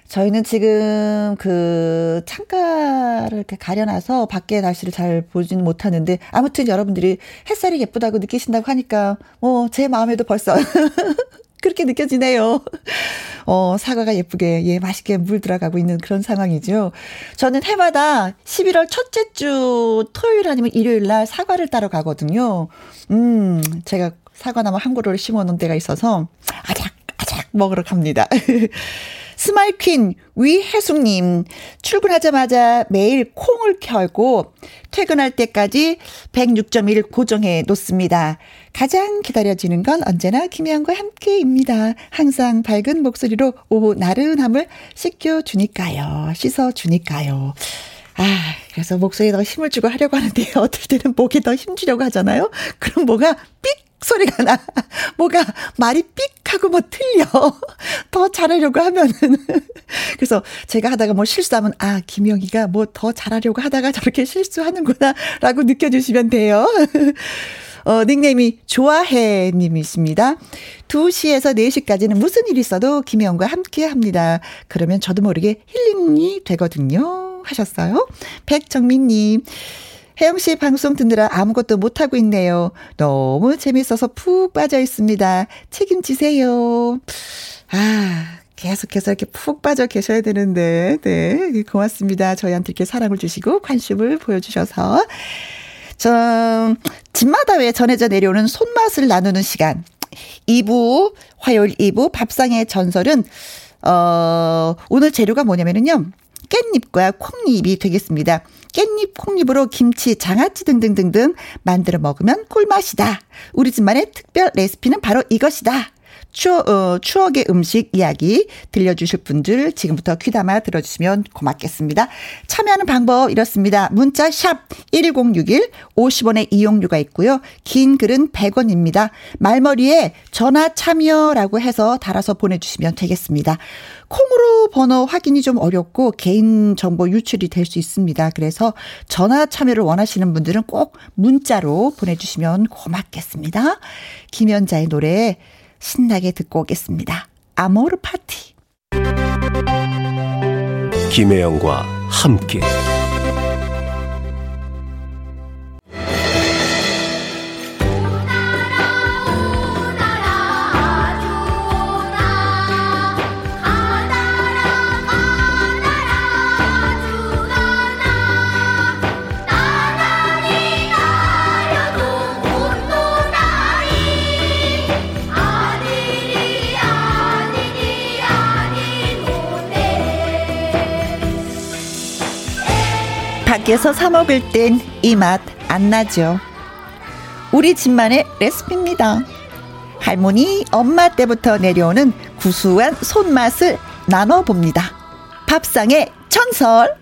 저희는 지금 그 창가를 이렇게 가려놔서 밖에 날씨를 잘 보지는 못하는데 아무튼 여러분들이 햇살이 예쁘다고 느끼신다고 하니까 뭐 제 마음에도 벌써 그렇게 느껴지네요. 어, 사과가 예쁘게, 예, 맛있게 물 들어가고 있는 그런 상황이죠. 저는 해마다 11월 첫째 주 토요일 아니면 일요일 날 사과를 따러 가거든요. 음, 제가 사과나무 한 그루를 심어 놓은 데가 있어서 아작, 아작 먹으러 갑니다. 스마일퀸 위혜숙님 출근하자마자 매일 콩을 켜고 퇴근할 때까지 106.1 고정해 놓습니다. 가장 기다려지는 건 언제나 김혜영과 함께입니다. 항상 밝은 목소리로 오후 나른함을 씻겨주니까요. 씻어주니까요. 아, 그래서 목소리에 더 힘을 주고 하려고 하는데 어떨 때는 목에 더 힘주려고 하잖아요. 그럼 뭐가 삑 소리가 나. 뭐가 말이 삑 하고 뭐 틀려. 더 잘하려고 하면은. 그래서 제가 하다가 뭐 실수하면, 아, 김영희가 뭐 더 잘하려고 하다가 저렇게 실수하는구나. 라고 느껴주시면 돼요. 어, 닉네임이 좋아해 님이십니다. 2시에서 4시까지는 무슨 일 있어도 김혜영과 함께 합니다. 그러면 저도 모르게 힐링이 되거든요. 하셨어요. 백정민 님. 혜영 씨 방송 듣느라 아무것도 못하고 있네요. 너무 재밌어서 푹 빠져 있습니다. 책임지세요. 아, 계속해서 이렇게 푹 빠져 계셔야 되는데, 네. 고맙습니다. 저희한테 이렇게 사랑을 주시고 관심을 보여주셔서. 저, 집마다 왜 전해져 내려오는 손맛을 나누는 시간. 2부, 화요일 2부 밥상의 전설은 어, 오늘 재료가 뭐냐면은요. 깻잎과 콩잎이 되겠습니다. 깻잎, 콩잎으로 김치, 장아찌 등등등등 만들어 먹으면 꿀맛이다. 우리 집만의 특별 레시피는 바로 이것이다. 추억, 어, 추억의 음식 이야기 들려주실 분들 지금부터 귀담아 들어주시면 고맙겠습니다. 참여하는 방법 이렇습니다. 문자 샵 1061, 50원의 이용료가 있고요. 긴 글은 100원입니다. 말머리에 전화 참여라고 해서 달아서 보내주시면 되겠습니다. 콩으로 번호 확인이 좀 어렵고 개인 정보 유출이 될 수 있습니다. 그래서 전화 참여를 원하시는 분들은 꼭 문자로 보내주시면 고맙겠습니다. 김연자의 노래 신나게 듣고 오겠습니다. 아모르 파티. 김혜영과 함께. 밖에서 사 먹을 땐 이 맛 안 나죠. 우리 집만의 레시피입니다. 할머니, 엄마 때부터 내려오는 구수한 손맛을 나눠봅니다. 밥상의 전설.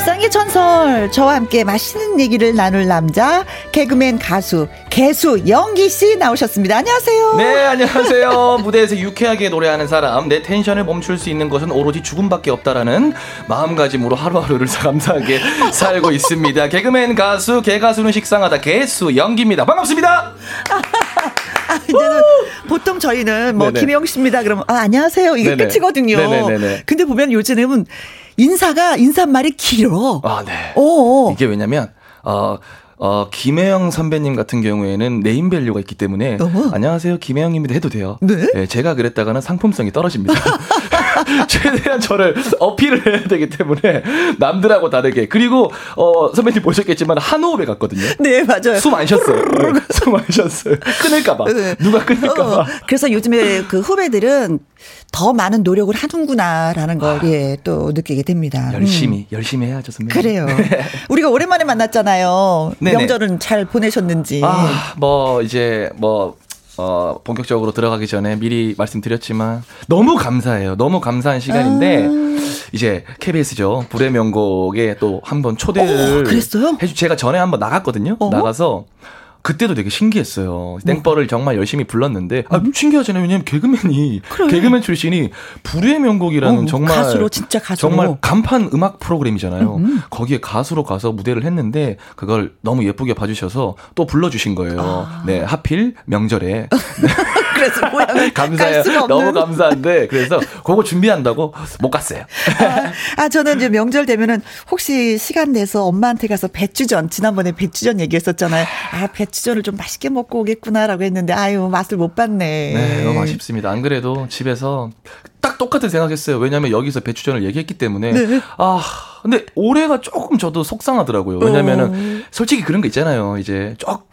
밥상의 전설 저와 함께 맛있는 얘기를 나눌 남자 개그맨 가수 개수 영기 씨 나오셨습니다. 안녕하세요. 네, 안녕하세요. 무대에서 유쾌하게 노래하는 사람, 내 텐션을 멈출 수 있는 것은 오로지 죽음밖에 없다라는 마음가짐으로 하루하루를 감사하게 살고 있습니다. 개그맨 가수 개가수는 식상하다 개수 영기입니다. 반갑습니다. 아, 이제는 보통 저희는 뭐 네네. 김영 씨입니다. 그러면 아, 안녕하세요. 이게 네네. 끝이거든요. 네네네네. 근데 보면 요즘은 인사가 인사말이 길어. 아, 네. 오. 이게 왜냐면 어 어, 김혜영 선배님 같은 경우에는 네임 밸류가 있기 때문에 어 안녕하세요 김혜영입니다 해도 돼요. 네? 네 제가 그랬다가는 상품성이 떨어집니다. 최대한 저를 어필을 해야 되기 때문에 남들하고 다르게 그리고 어 선배님 보셨겠지만 한 호흡에 갔거든요. 네 맞아요. 숨 안 쉬었어요. 네, 숨안 쉬었어요. 끊을까봐 네. 누가 끊을까봐. 어, 그래서 요즘에 그 후배들은 더 많은 노력을 하는구나라는 걸 아, 예, 또 느끼게 됩니다. 열심히 음. 열심히 해야죠 선배님. 그래요. 우리가 오랜만에 만났잖아요. 네네. 명절은 잘 보내셨는지. 아, 뭐 이제 뭐 어, 본격적으로 들어가기 전에 미리 말씀드렸지만 너무 감사해요. 너무 감사한 시간인데 아. 이제 KBS죠. 불의 명곡에 또 한번 초대를 어, 해주 제가 전에 한번 나갔거든요. 어? 나가서 그때도 되게 신기했어요. 땡벌을 정말 열심히 불렀는데 아 음. 신기하잖아요. 왜냐면 개그맨이 그래. 개그맨 출신이 불의 명곡이라는 어, 정말 가수로 진짜 가수 정말 간판 음악 프로그램이잖아요. 음, 음. 거기에 가수로 가서 무대를 했는데 그걸 너무 예쁘게 봐주셔서 또 불러주신 거예요. 아. 네 하필 명절에. 그래서 고향을 감사해요. 너무 감사한데 그래서 그거 준비한다고 못 갔어요. 아, 아, 저는 이제 명절 되면은 혹시 시간 내서 엄마한테 가서 배추전 지난번에 배추전 얘기했었잖아요. 아 배추전을 좀 맛있게 먹고 오겠구나라고 했는데 아유 맛을 못 봤네. 네 너무 아쉽습니다. 안 그래도 집에서 딱 똑같은 생각했어요. 왜냐하면 여기서 배추전을 얘기했기 때문에 네. 아 근데 올해가 조금 저도 속상하더라고요. 왜냐면은 어. 솔직히 그런 거 있잖아요. 이제 쪽 쪽,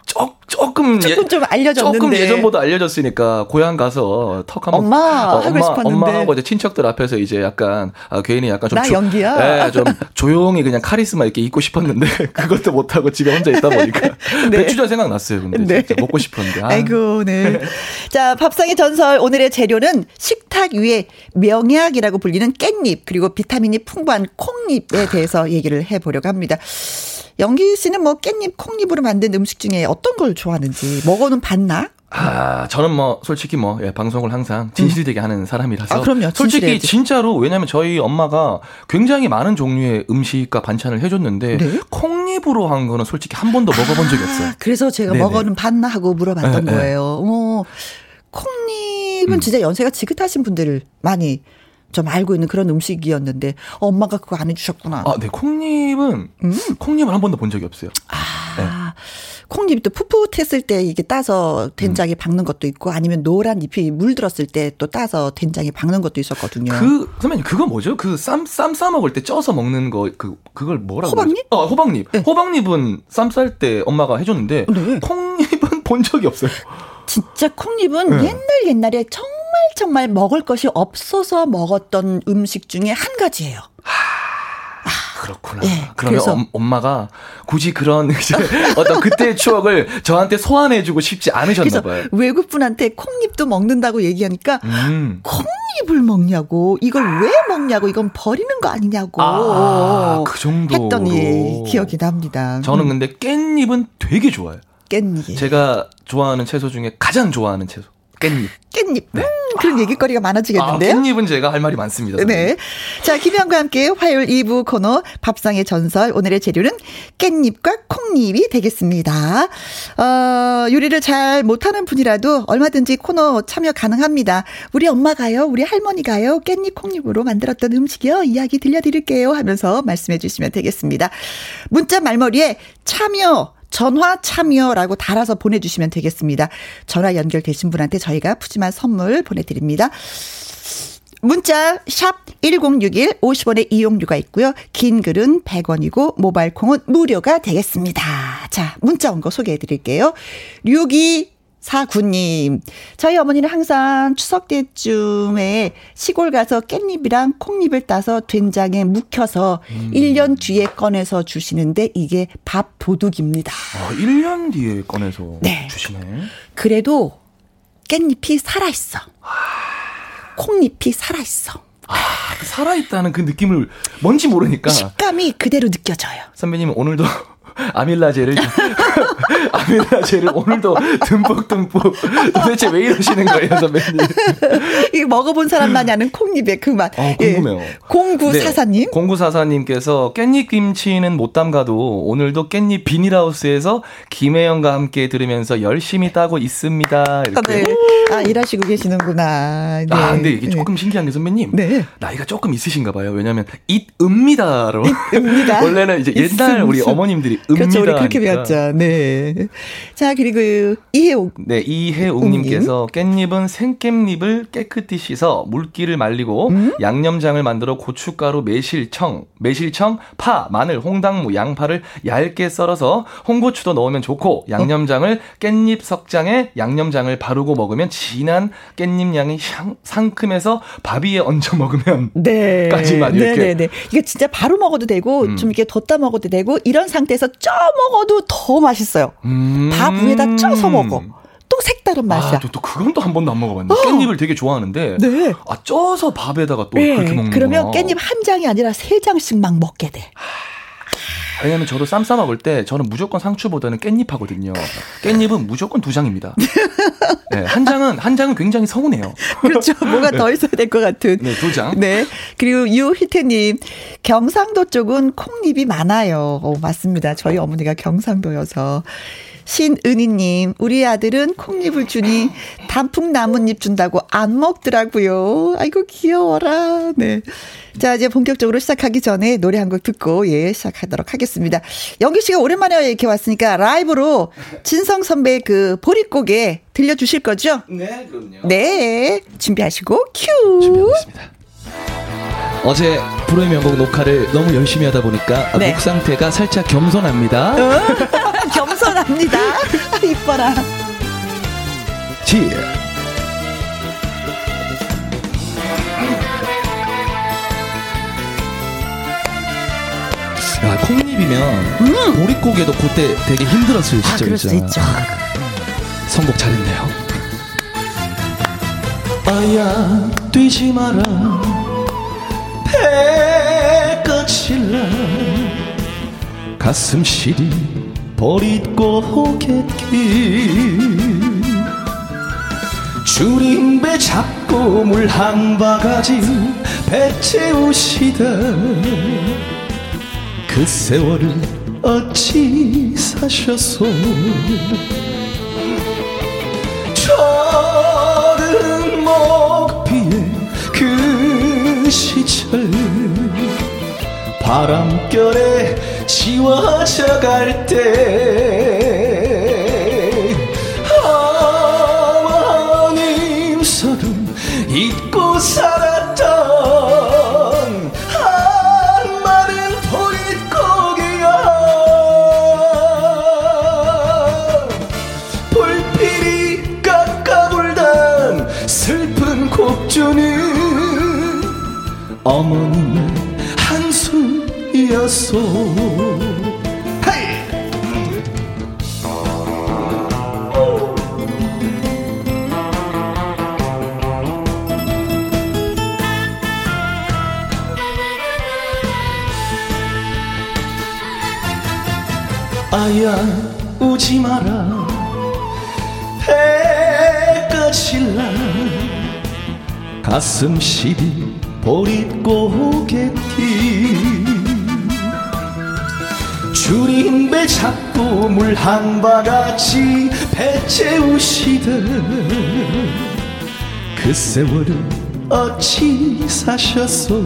조금 조금 예, 좀 알려졌는데 조금 예전보다 알려졌으니까 고향 가서 턱 한번 엄마 어, 엄마 싶었는데. 엄마하고 이제 친척들 앞에서 이제 약간 아, 괜히 약간 좀 조, 연기야. 예, 좀 조용히 그냥 카리스마 이렇게 있고 싶었는데 그것도 못 하고 집에 혼자 있다 보니까 네. 배추전 생각났어요. 근데 네. 진짜 먹고 싶었는데. 아. 이고 네. 자, 밥상의 전설 오늘의 재료는 식탁 위에 명약이라고 불리는 깻잎 그리고 비타민이 풍부한 콩잎에 대해서 얘기를 해 보려고 합니다. 영기 씨는 뭐 깻잎, 콩잎으로 만든 음식 중에 어떤 걸 좋아하는지 먹어는 봤나? 아, 저는 뭐 솔직히 뭐 예, 방송을 항상 진실되게 음. 하는 사람이라서 아, 그럼요. 솔직히 진짜로 왜냐면 저희 엄마가 굉장히 많은 종류의 음식과 반찬을 해줬는데 네? 콩잎으로 한 거는 솔직히 한 번도 먹어본 적이 없어요. 아, 그래서 제가 네네. 먹어는 봤나 하고 물어봤던 네, 거예요. 네. 어, 콩잎은 음. 진짜 연세가 지긋하신 분들을 많이 좀 알고 있는 그런 음식이었는데 엄마가 그거 안 해주셨구나. 아, 네 콩잎은 음. 콩잎을 한 번도 본 적이 없어요. 아, 네. 콩잎도 풋풋했을 때 이게 따서 된장에 음. 박는 것도 있고 아니면 노란 잎이 물들었을 때 또 따서 된장에 박는 것도 있었거든요. 그 선배님 그거 뭐죠? 그 쌈 쌈 싸 먹을 때 쪄서 먹는 거 그 그걸 뭐라고? 호박잎? 어, 호박잎. 네. 호박잎은 쌈 쌀 때 엄마가 해줬는데 네. 콩잎은 본 적이 없어요. 진짜 콩잎은 네. 옛날 옛날에 정말 정말 먹을 것이 없어서 먹었던 음식 중에 한 가지예요. 아, 그렇구나. 네, 그러면 엄, 엄마가 굳이 그런 어떤 그때의 추억을 저한테 소환해주고 싶지 않으셨나 봐요. 외국 분한테 콩잎도 먹는다고 얘기하니까 음. 콩잎을 먹냐고 이걸 왜 먹냐고 이건 버리는 거 아니냐고 아, 그 정도 했더니 기억이 납니다. 저는 음. 근데 깻잎은 되게 좋아요. 깻잎. 제가 좋아하는 채소 중에 가장 좋아하는 채소. 깻잎. 깻잎. 네. 음, 그런 얘기거리가 많아지겠는데요. 아, 깻잎은 제가 할 말이 많습니다. 선생님. 네. 자, 김현과 함께 화요일 2부 코너 밥상의 전설. 오늘의 재료는 깻잎과 콩잎이 되겠습니다. 어, 요리를 잘 못하는 분이라도 얼마든지 코너 참여 가능합니다. 우리 엄마가요, 우리 할머니가요, 깻잎 콩잎으로 만들었던 음식이요. 이야기 들려드릴게요. 하면서 말씀해 주시면 되겠습니다. 문자 말머리에 참여 전화 참여라고 달아서 보내주시면 되겠습니다. 전화 연결되신 분한테 저희가 푸짐한 선물 보내드립니다. 문자 샵 1061 50원의 이용료가 있고요. 긴 글은 100원이고 모바일 콩은 무료가 되겠습니다. 자, 문자 온 거 소개해 드릴게요. 62 사구님, 저희 어머니는 항상 추석 때쯤에 시골 가서 깻잎이랑 콩잎을 따서 된장에 묵혀서 음. 1년 뒤에 꺼내서 주시는데 이게 밥 도둑입니다. 아, 1년 뒤에 꺼내서 네. 주시네. 그래도 깻잎이 살아있어. 아. 콩잎이 살아있어. 아, 그 살아있다는 그 느낌을 뭔지 모르니까. 식감이 그대로 느껴져요. 선배님 오늘도 아밀라제를 아밀라제를 오늘도 듬뿍듬뿍 도대체 왜 이러시는 거예요 선배님? 이 먹어본 사람만이 아는 콩잎의 그 맛. 어, 궁금해요. 예. 공구사사님. 네, 공구사사님께서 깻잎 김치는 못 담가도 오늘도 깻잎 비닐하우스에서 김혜영과 함께 들으면서 열심히 따고 있습니다. 이렇게. 네. 아 일하시고 계시는구나. 네. 아 근데 이게 조금 신기한 게 선배님. 네. 나이가 조금 있으신가 봐요. 왜냐하면 잇읍니다로. 잇읍니다. 원래는 이제 옛날 우리 어머님들이 그렇죠. 우리 그렇게 배웠죠. 네. 자, 그리고 이해옥. 네, 이해옥님께서 깻잎은 생깻잎을 깨끗이 씻어 물기를 말리고 음? 양념장을 만들어 고춧가루, 매실청, 매실청, 파, 마늘, 홍당무, 양파를 얇게 썰어서 홍고추도 넣으면 좋고 양념장을 깻잎 석장에 양념장을 바르고 먹으면 진한 깻잎 향이 향, 상큼해서 밥 위에 얹어 먹으면 네. 까지만 이렇게. 네 네 네. 이게 진짜 바로 먹어도 되고 음. 좀 이렇게 뒀다 먹어도 되고 이런 상태에서 쪄 먹어도 더 맛있어요. 음. 밥 위에다 쪄서 먹어. 또 색다른 맛이야. 아, 또, 또 그건 또 한 번도 안 먹어봤는데 어. 깻잎을 되게 좋아하는데 네. 아 쪄서 밥에다가 또 네. 그렇게 먹는 그러면 깻잎 한 장이 아니라 세 장씩 막 먹게 돼. 왜냐면 저도 쌈 싸 먹을 때 저는 무조건 상추보다는 깻잎 하거든요. 깻잎은 무조건 두 장입니다. 네, 한 장은 한 장은 굉장히 서운해요. 그렇죠. 뭐가 더 있어야 될 것 같은. 네, 두 장. 네. 그리고 유희태님 경상도 쪽은 콩잎이 많아요. 오, 맞습니다. 저희 어머니가 경상도여서 신은희님, 우리 아들은 콩잎을 주니 단풍 나뭇잎 준다고 안 먹더라고요. 아이고, 귀여워라. 네. 자, 이제 본격적으로 시작하기 전에 노래 한 곡 듣고, 예, 시작하도록 하겠습니다. 영기 씨가 오랜만에 이렇게 왔으니까 라이브로 진성 선배의 그 보릿고개 들려주실 거죠? 네, 그럼요. 네. 준비하시고, 큐! 준비하겠습니다. 어제 불의 명곡 녹화를 너무 열심히 하다 보니까 네. 목 상태가 살짝 겸손합니다. 어? 겸손합니다. 이뻐라. 지. 아, 콩잎이면 음. 보릿고개도 그때 되게 힘들었을 아, 시절이죠. 아, 선곡 잘했네요. 아야 뛰지 마라 배끝일라 가슴 시리 버릿고 갯길 줄인 배 잡고 물 한 바가지 배 채우시다. 그 세월을 어찌 사셨소 저른 목비에 그 시절 바람결에 지워져 갈때. 어머님 서름 잊고 살 한숨이었소 아야 우지 마라. 해가 질라 가슴 시리 보릿고개띠 줄인 배 잡고 물 한 바가지 배 채우시던 그 세월을 어찌 사셨소?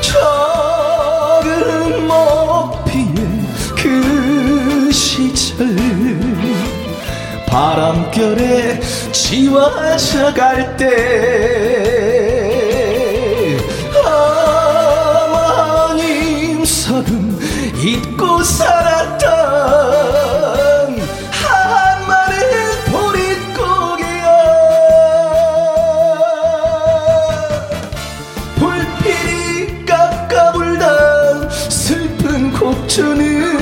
저은 목피의 그 시절 바람결에 지워져 갈때 잊고 살았던 한 마리 보릿고개야 불필이 깎아불던 슬픈 곡조는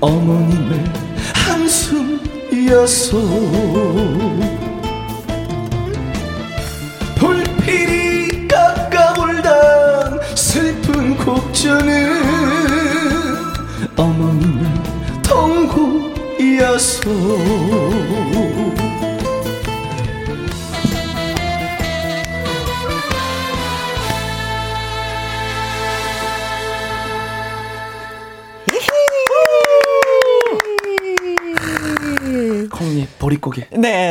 어머님의 한숨이었소. 슬픈 곡조는 통곡이었소 콩잎 보릿고개. 네, 네.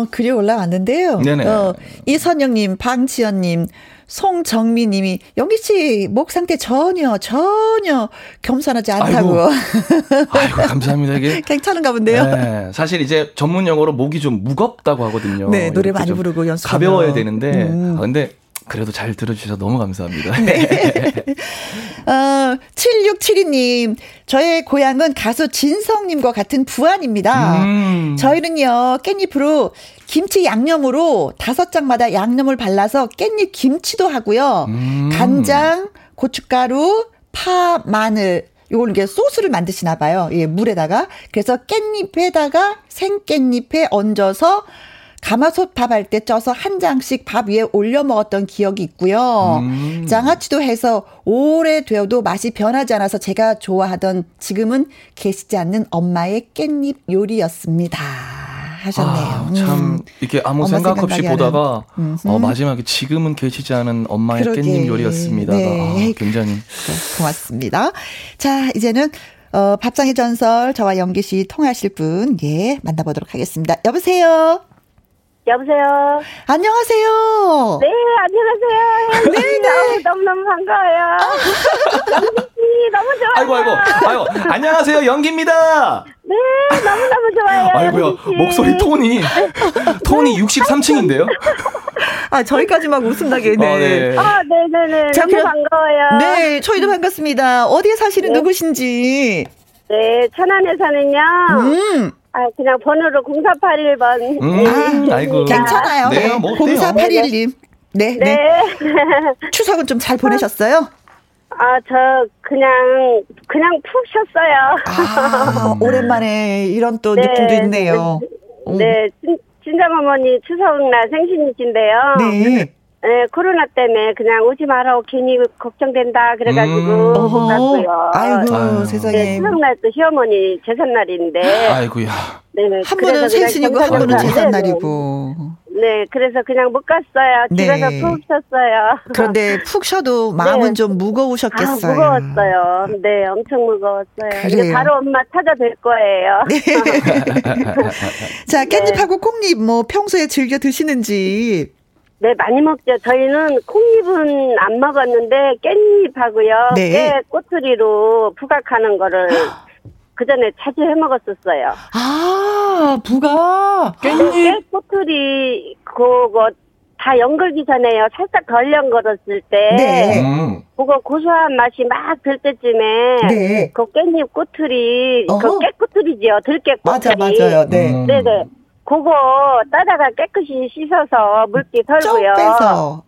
어, 글이 올라왔는데요. 네네. 어, 이선영님, 방지연님, 송정미님이 영기 씨 목 상태 전혀 전혀 겸손하지 않다고. 아이고, 아이고 감사합니다 이게. 괜찮은가 본데요. 네, 사실 이제 전문 용어로 목이 좀 무겁다고 하거든요. 네, 노래 많이 부르고 연습. 가벼워야 되는데, 음. 아, 근데 그래도 잘 들어주셔서 너무 감사합니다. 네. 어, 7672님, 저의 고향은 가수 진성님과 같은 부안입니다. 음. 저희는요, 깻잎으로 김치 양념으로 다섯 장마다 양념을 발라서 깻잎 김치도 하고요. 음. 간장, 고춧가루, 파, 마늘, 요걸 이게 소스를 만드시나 봐요. 예, 물에다가. 그래서 깻잎에다가 생깻잎에 얹어서 가마솥 밥 할 때 쪄서 한 장씩 밥 위에 올려 먹었던 기억이 있고요. 음. 장아찌도 해서 오래 되어도 맛이 변하지 않아서 제가 좋아하던 지금은 계시지 않는 엄마의 깻잎 요리였습니다. 하셨네요. 아, 참 음. 이렇게 아무 생각 없이 보다가 어, 마지막에 지금은 계시지 않은 엄마의 그러게. 깻잎 요리였습니다. 네. 아, 굉장히 네, 고맙습니다. 자 이제는 어, 밥상의 전설 저와 영기 씨 통하실 분 예 만나보도록 하겠습니다. 여보세요. 여보세요. 안녕하세요. 네, 안녕하세요. 네, 네. 너무너무 반가워요. 연기 너무 좋아요. 아이고, 아이고, 아이고. 안녕하세요. 연기입니다. 네, 너무너무 좋아요. 아이고요. 목소리 톤이, 톤이 63층인데요? 아, 저희까지 막 웃음 나게, 네. 아, 네. 아, 네네네. 자, 너무 반가워요. 네, 저희도 반갑습니다. 어디에 사시는 네. 누구신지? 네, 천안에 사는요. 음. 아, 그냥 번호로 0481번. 음, 아, 아이고. 괜찮아요. 네, 뭐 0481님. 네, 네. 네. 추석은 좀 잘 보내셨어요? 아, 저 그냥 그냥 푹 쉬었어요. 아, 오랜만에 이런 또 네, 느낌도 있네요. 네, 네 친, 친정 어머니 추석 날 생신이신데요. 네. 네, 코로나 때문에 그냥 오지 마라 괜히 걱정된다 그래가지고 음. 못 갔고요. 아이고 아유. 세상에. 네, 추석날 또 시어머니 제삿날인데. 아이고야. 네, 한 분은 생신이고 한 분은 제삿날이고. 네, 그래서 그냥 못 갔어요. 네. 집에서 푹 쉬었어요. 그런데 푹 쉬어도 마음은 네. 좀 무거우셨겠어요. 아, 무거웠어요. 네, 엄청 무거웠어요. 그래요. 바로 엄마 찾아뵐 거예요. 네. 자, 깻잎하고 콩잎 뭐 평소에 즐겨 드시는지. 네, 많이 먹죠. 저희는 콩잎은 안 먹었는데 깻잎하고요. 네. 깨 꼬투리로 부각하는 거를 그 전에 자주 해 먹었었어요. 아, 부각 깻잎 깨 꼬투리 그거 다 연걸기 전에요. 살짝 덜 연걸었을 때, 네. 음. 그거 고소한 맛이 막 들 때쯤에, 네. 그 깻잎 꼬투리, 그 깨꼬투리지요. 들깨 꼬투리. 맞아, 맞아요. 네. 음. 네네. 그거 따다가 깨끗이 씻어서 물기 털고요. 빼서.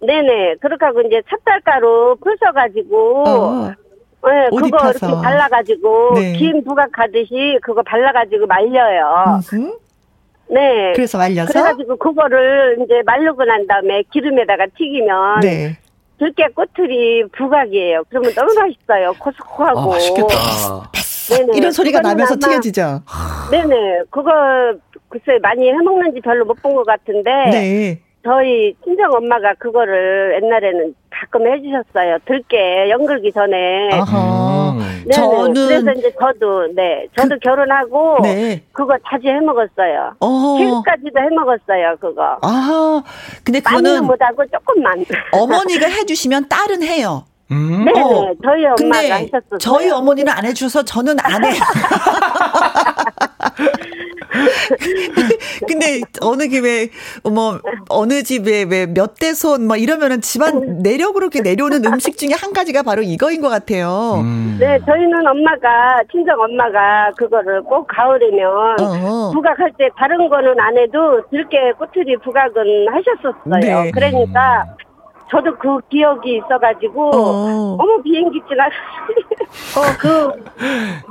네네. 그렇게 하고 이제 찹쌀가루 풀어가지고 어. 네, 그거 파서. 이렇게 발라가지고 네. 김 부각하듯이 그거 발라가지고 말려요. 음흠. 네. 그래서 말려서 그래가지고 그거를 이제 말르고 난 다음에 기름에다가 튀기면 네. 들깨 꼬투리 부각이에요. 그러면 너무 맛있어요. 고소하고. 아, 맛있겠다. 네네. 이런 소리가 나면서 튀겨지죠. 네네. 그거 글쎄 많이 해먹는지 별로 못 본 것 같은데. 네. 저희 친정 엄마가 그거를 옛날에는 가끔 해주셨어요. 들깨 연글기 전에. 아하. 네, 저는 그래서 이제 저도 네 저도 그, 결혼하고 네. 그거 자주 해 먹었어요. 지금까지도 해 먹었어요 그거. 아 근데 그거는 못하고 조금만. 어머니가 해주시면 딸은 해요. 음? 네, 어. 저희 엄마가 하셨어요. 저희 어머니는 안 해주셔서 저는 안 해. 근데 어느 집에 뭐 어느 집에 왜 몇 대손 뭐 이러면은 집안 내력으로 이렇게 내려오는 음식 중에 한 가지가 바로 이거인 것 같아요. 음. 네, 저희는 엄마가 친정 엄마가 그거를 꼭 가을이면 어허. 부각할 때 다른 거는 안 해도 들깨 꼬투리 부각은 하셨었어요. 네. 그러니까 저도 그 기억이 있어가지고 어. 머 비행기 지나 어그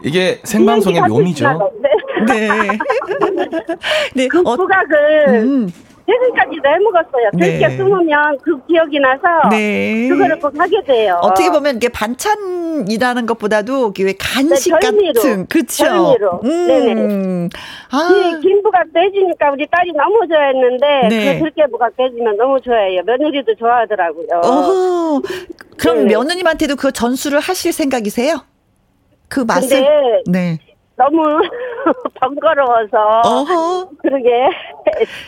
이게 생방송의 묘미죠. 네. 네. 그 어, 부각을 음. 퇴근까지도 해먹었어요. 들깨 네. 숨으면 그 기억이 나서 네. 그거를 꼭 하게 돼요. 어떻게 보면 이게 반찬이라는 것보다도 왜 간식 네, 같은 그렇죠. 음. 네네. 아. 김부각도 해주니까 우리 딸이 너무 좋아했는데 네. 그 들깨 부각도 해주면 너무 좋아해요. 며느리도 좋아하더라고요. 어허. 그럼 네. 며느님한테도 그 전수를 하실 생각이세요? 그 맛을? 네. 너무 번거로워서 어허. 그러게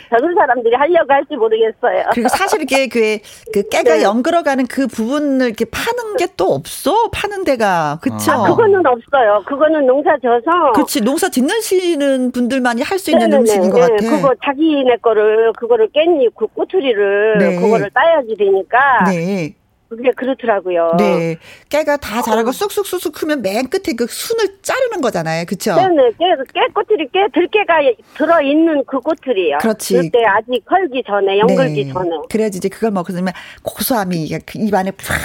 젊은 사람들이 하려고 할지 모르겠어요. 그리고 사실 이게 그, 그 깨가 네. 연그러가는 그 부분을 이렇게 파는 게 또 없어 파는 데가 그쵸? 아, 그거는 없어요. 그거는 농사 져서. 그렇지 농사 짓는 분들만이 할 수 있는 네네네. 음식인 것 네. 같아. 그거 자기네 거를 그거를 깻잎 그 꼬투리를 네. 그거를 따야지 되니까. 네. 그게 그렇더라고요. 네. 깨가 다 자라고 쑥쑥쑥쑥 크면 맨 끝에 그 순을 자르는 거잖아요. 그쵸? 네네. 깨, 깨 꼬투리, 깨, 들깨가 들어있는 그 꼬투리요. 그렇지. 그때 아직 헐기 전에, 연글기 네. 전에. 그래야지 이제 그걸 먹으면 고소함이 그 입안에 팍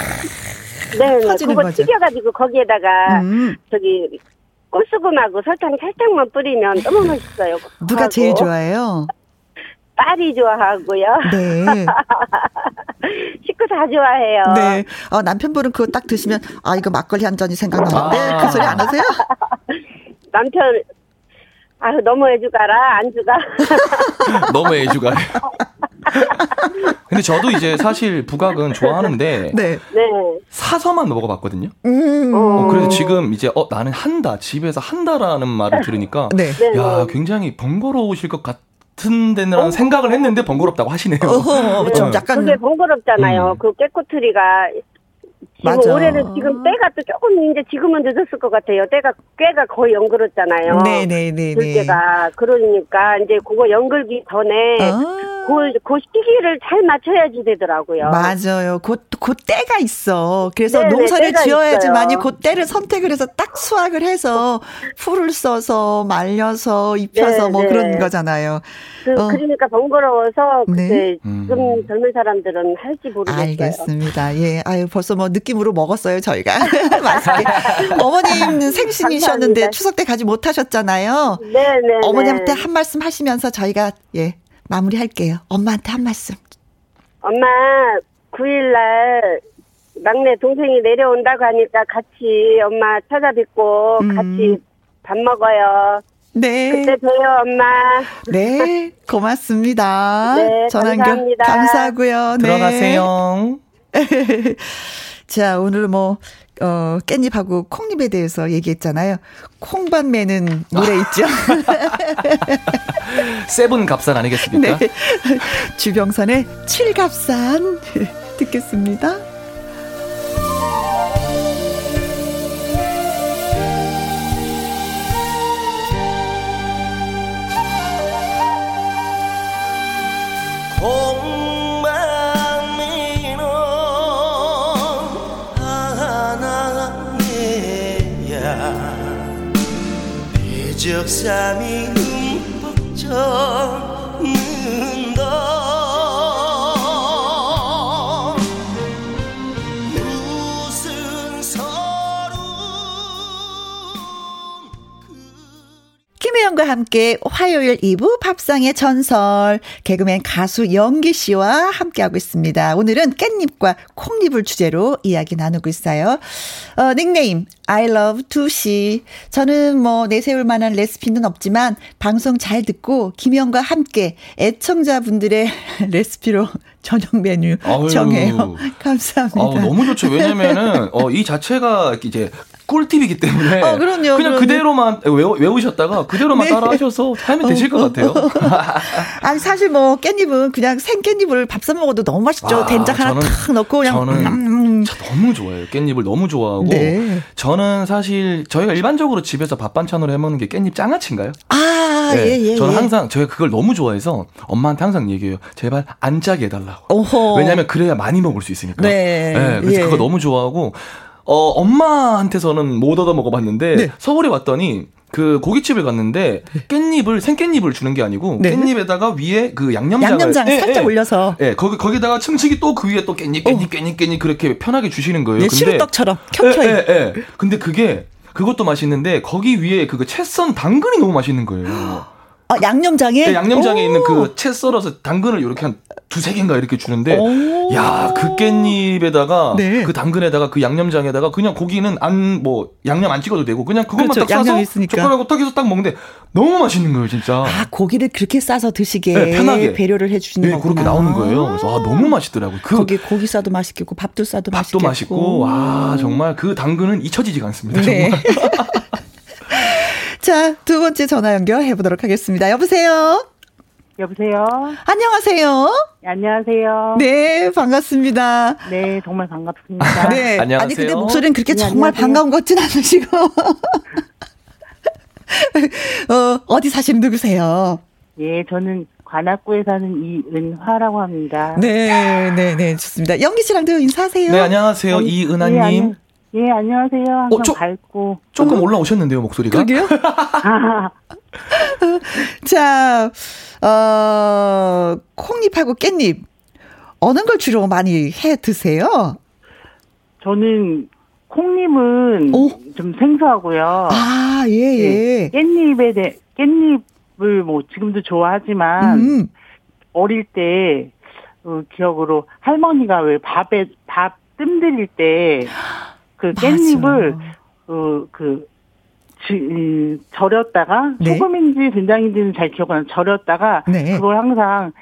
네, 터지는 그거 거죠. 튀겨가지고 거기에다가 음. 저기 꽃수금하고 설탕 살짝만 뿌리면 너무 맛있어요. 누가 제일 좋아해요? 딸이 좋아하고요. 네. 식구 다 좋아해요. 네. 어, 남편분은 그거 딱 드시면, 아, 이거 막걸리 한 잔이 생각나는데, 아. 그 소리 안 하세요? 남편, 아유, 너무 애주가라, 안주가. 너무 애주가요. 근데 저도 이제 사실 부각은 좋아하는데 네. 사서만 먹어봤거든요. 음. 어, 그래서 지금 이제 어 나는 한다 집에서 한다라는 말을 들으니까 네. 야 굉장히 번거로우실 것 같. 같은 데는 어. 생각을 했는데 번거롭다고 하시네요. 어, 좀 약간 그게 번거롭잖아요. 음. 그 깨꼬트리가 지금 맞아. 올해는 지금 때가 또 조금 이제 지금은 늦었을 것 같아요. 때가 꽤가 거의 연글었잖아요. 네네네. 들깨가 그러니까 이제 그거 연글기 전에 아. 그, 그 시기를 잘 맞춰야지 되더라고요. 맞아요. 그, 그 때가 있어. 그래서 네네, 농사를 지어야지만이 그 때를 선택을 해서 딱 수확을 해서 풀을 써서 말려서 입혀서 네네. 뭐 그런 거잖아요. 그, 어. 그러니까 번거로워서 네. 지금 음. 젊은 사람들은 할지 모르겠어요. 알겠습니다. 예. 아유 벌써 뭐 느낌으로 먹었어요 저희가 맛있게. 어머님 생신이셨는데 추석 때 가지 못하셨잖아요. 네네. 어머니한테 한 말씀 하시면서 저희가 예 마무리할게요. 엄마한테 한 말씀. 엄마 9일날 막내 동생이 내려온다고 하니까 같이 엄마 찾아뵙고 음. 같이 밥 먹어요. 네. 그때 봬요, 엄마. 네, 고맙습니다. 네, 전화 연결 감사하고요. 네. 들어가세요. 자, 오늘 뭐, 어, 깻잎하고 콩잎에 대해서 얘기했잖아요. 콩반매는 노래 있죠. 세븐 갑산 아니겠습니까? 네. 주병선의 칠갑산 듣겠습니다. 적삼이 흠뻑 김 함께 화요일 2부 밥상의 전설 개그맨 가수 영기 씨와 함께하고 있습니다. 오늘은 깻잎과 콩잎을 주제로 이야기 나누고 있어요. 어, 닉네임 I love 두씨. 저는 뭐 내세울 만한 레시피는 없지만 방송 잘 듣고 김영과 함께 애청자분들의 레시피로 저녁 메뉴 아유, 정해요. 감사합니다. 아 너무 좋죠. 왜냐면은 어, 이 자체가 이제 꿀팁이기 때문에 어, 그럼요, 그냥 그럼요. 그대로만 외우, 셨다가 그대로만 네. 따라 하셔서 하면 되실 것 같아요. 아니 사실 뭐 깻잎은 그냥 생 깻잎을 밥 사 먹어도 너무 맛있죠. 아, 된장 하나 탁 넣고 그냥 저는 음, 음, 음. 너무 좋아해요. 깻잎을 너무 좋아하고 네. 저는 사실 저희가 일반적으로 집에서 밥 반찬으로 해 먹는 게 깻잎 장아찌인가요? 아, 네. 예, 예. 저는 예. 항상 저희가 그걸 너무 좋아해서 엄마한테 항상 얘기해요. 제발 안 짜게 해달라고. 오호. 왜냐하면 그래야 많이 먹을 수 있으니까. 네. 네 그래서 예. 그거 너무 좋아하고 어, 엄마한테서는 못 얻어 먹어봤는데 네. 서울에 왔더니 그 고깃집을 갔는데 네. 깻잎을 생깻잎을 주는 게 아니고 네. 깻잎에다가 위에 그 양념장을 양념장 예, 살짝 예, 올려서 예 거기 거기다가 층층이 또 그 위에 또 깻잎 깻잎 어. 깻잎 깻잎 그렇게 편하게 주시는 거예요. 네, 근데 시루떡처럼 켜켜이. 예, 예, 예. 근데 그게 그것도 맛있는데 거기 위에 그 채썬 당근이 너무 맛있는 거예요. 아, 양념장에? 네, 양념장에 오. 있는 그 채 썰어서 당근을 이렇게 한 두세 개인가 이렇게 주는데, 야, 그 깻잎에다가, 네. 그 당근에다가 그 양념장에다가 그냥 고기는 안, 뭐, 양념 안 찍어도 되고, 그냥 그것만 그렇죠, 딱 싸서 있으니까. 젓가락으로 딱 해서 딱 먹는데, 너무 맛있는 거예요, 진짜. 아, 고기를 그렇게 싸서 드시게. 네, 편하게. 배려를 해주시는 네, 거구나. 그렇게 나오는 거예요. 그래서, 아, 너무 맛있더라고요. 그. 거기 고기 싸도 맛있겠고, 밥도 싸도 맛있고. 밥도 맛있고, 와, 정말 그 당근은 잊혀지지가 않습니다. 네. 정말. 자, 두 번째 전화 연결해 보도록 하겠습니다. 여보세요? 여보세요? 안녕하세요? 네, 안녕하세요? 네, 반갑습니다. 네, 정말 반갑습니다. 네. 안녕하세요? 아니, 근데 목소리는 그렇게 네, 정말 안녕하세요. 반가운 것 같진 않으시고. 어, 어디 사시는 누구세요? 예, 저는 관악구에 사는 이은화라고 합니다. 네, 네, 네, 좋습니다. 영기 씨랑도 인사하세요. 네, 안녕하세요. 네, 이은하님. 네, 예, 안녕하세요. 항상 어, 조, 밝고. 조금 올라오셨는데요, 목소리가? 그게요? 자, 어, 콩잎하고 깻잎. 어느 걸 주로 많이 해 드세요? 저는 콩잎은 오? 좀 생소하고요. 아, 예, 예. 네, 깻잎에 대, 깻잎을 뭐 지금도 좋아하지만, 음. 어릴 때, 그 기억으로 할머니가 왜 밥에, 밥 뜸들일 때, 그 깻잎을 그, 그, 지, 절였다가 네. 소금인지 된장인지는 잘 기억 안 나요. 절였다가 네. 그걸 항상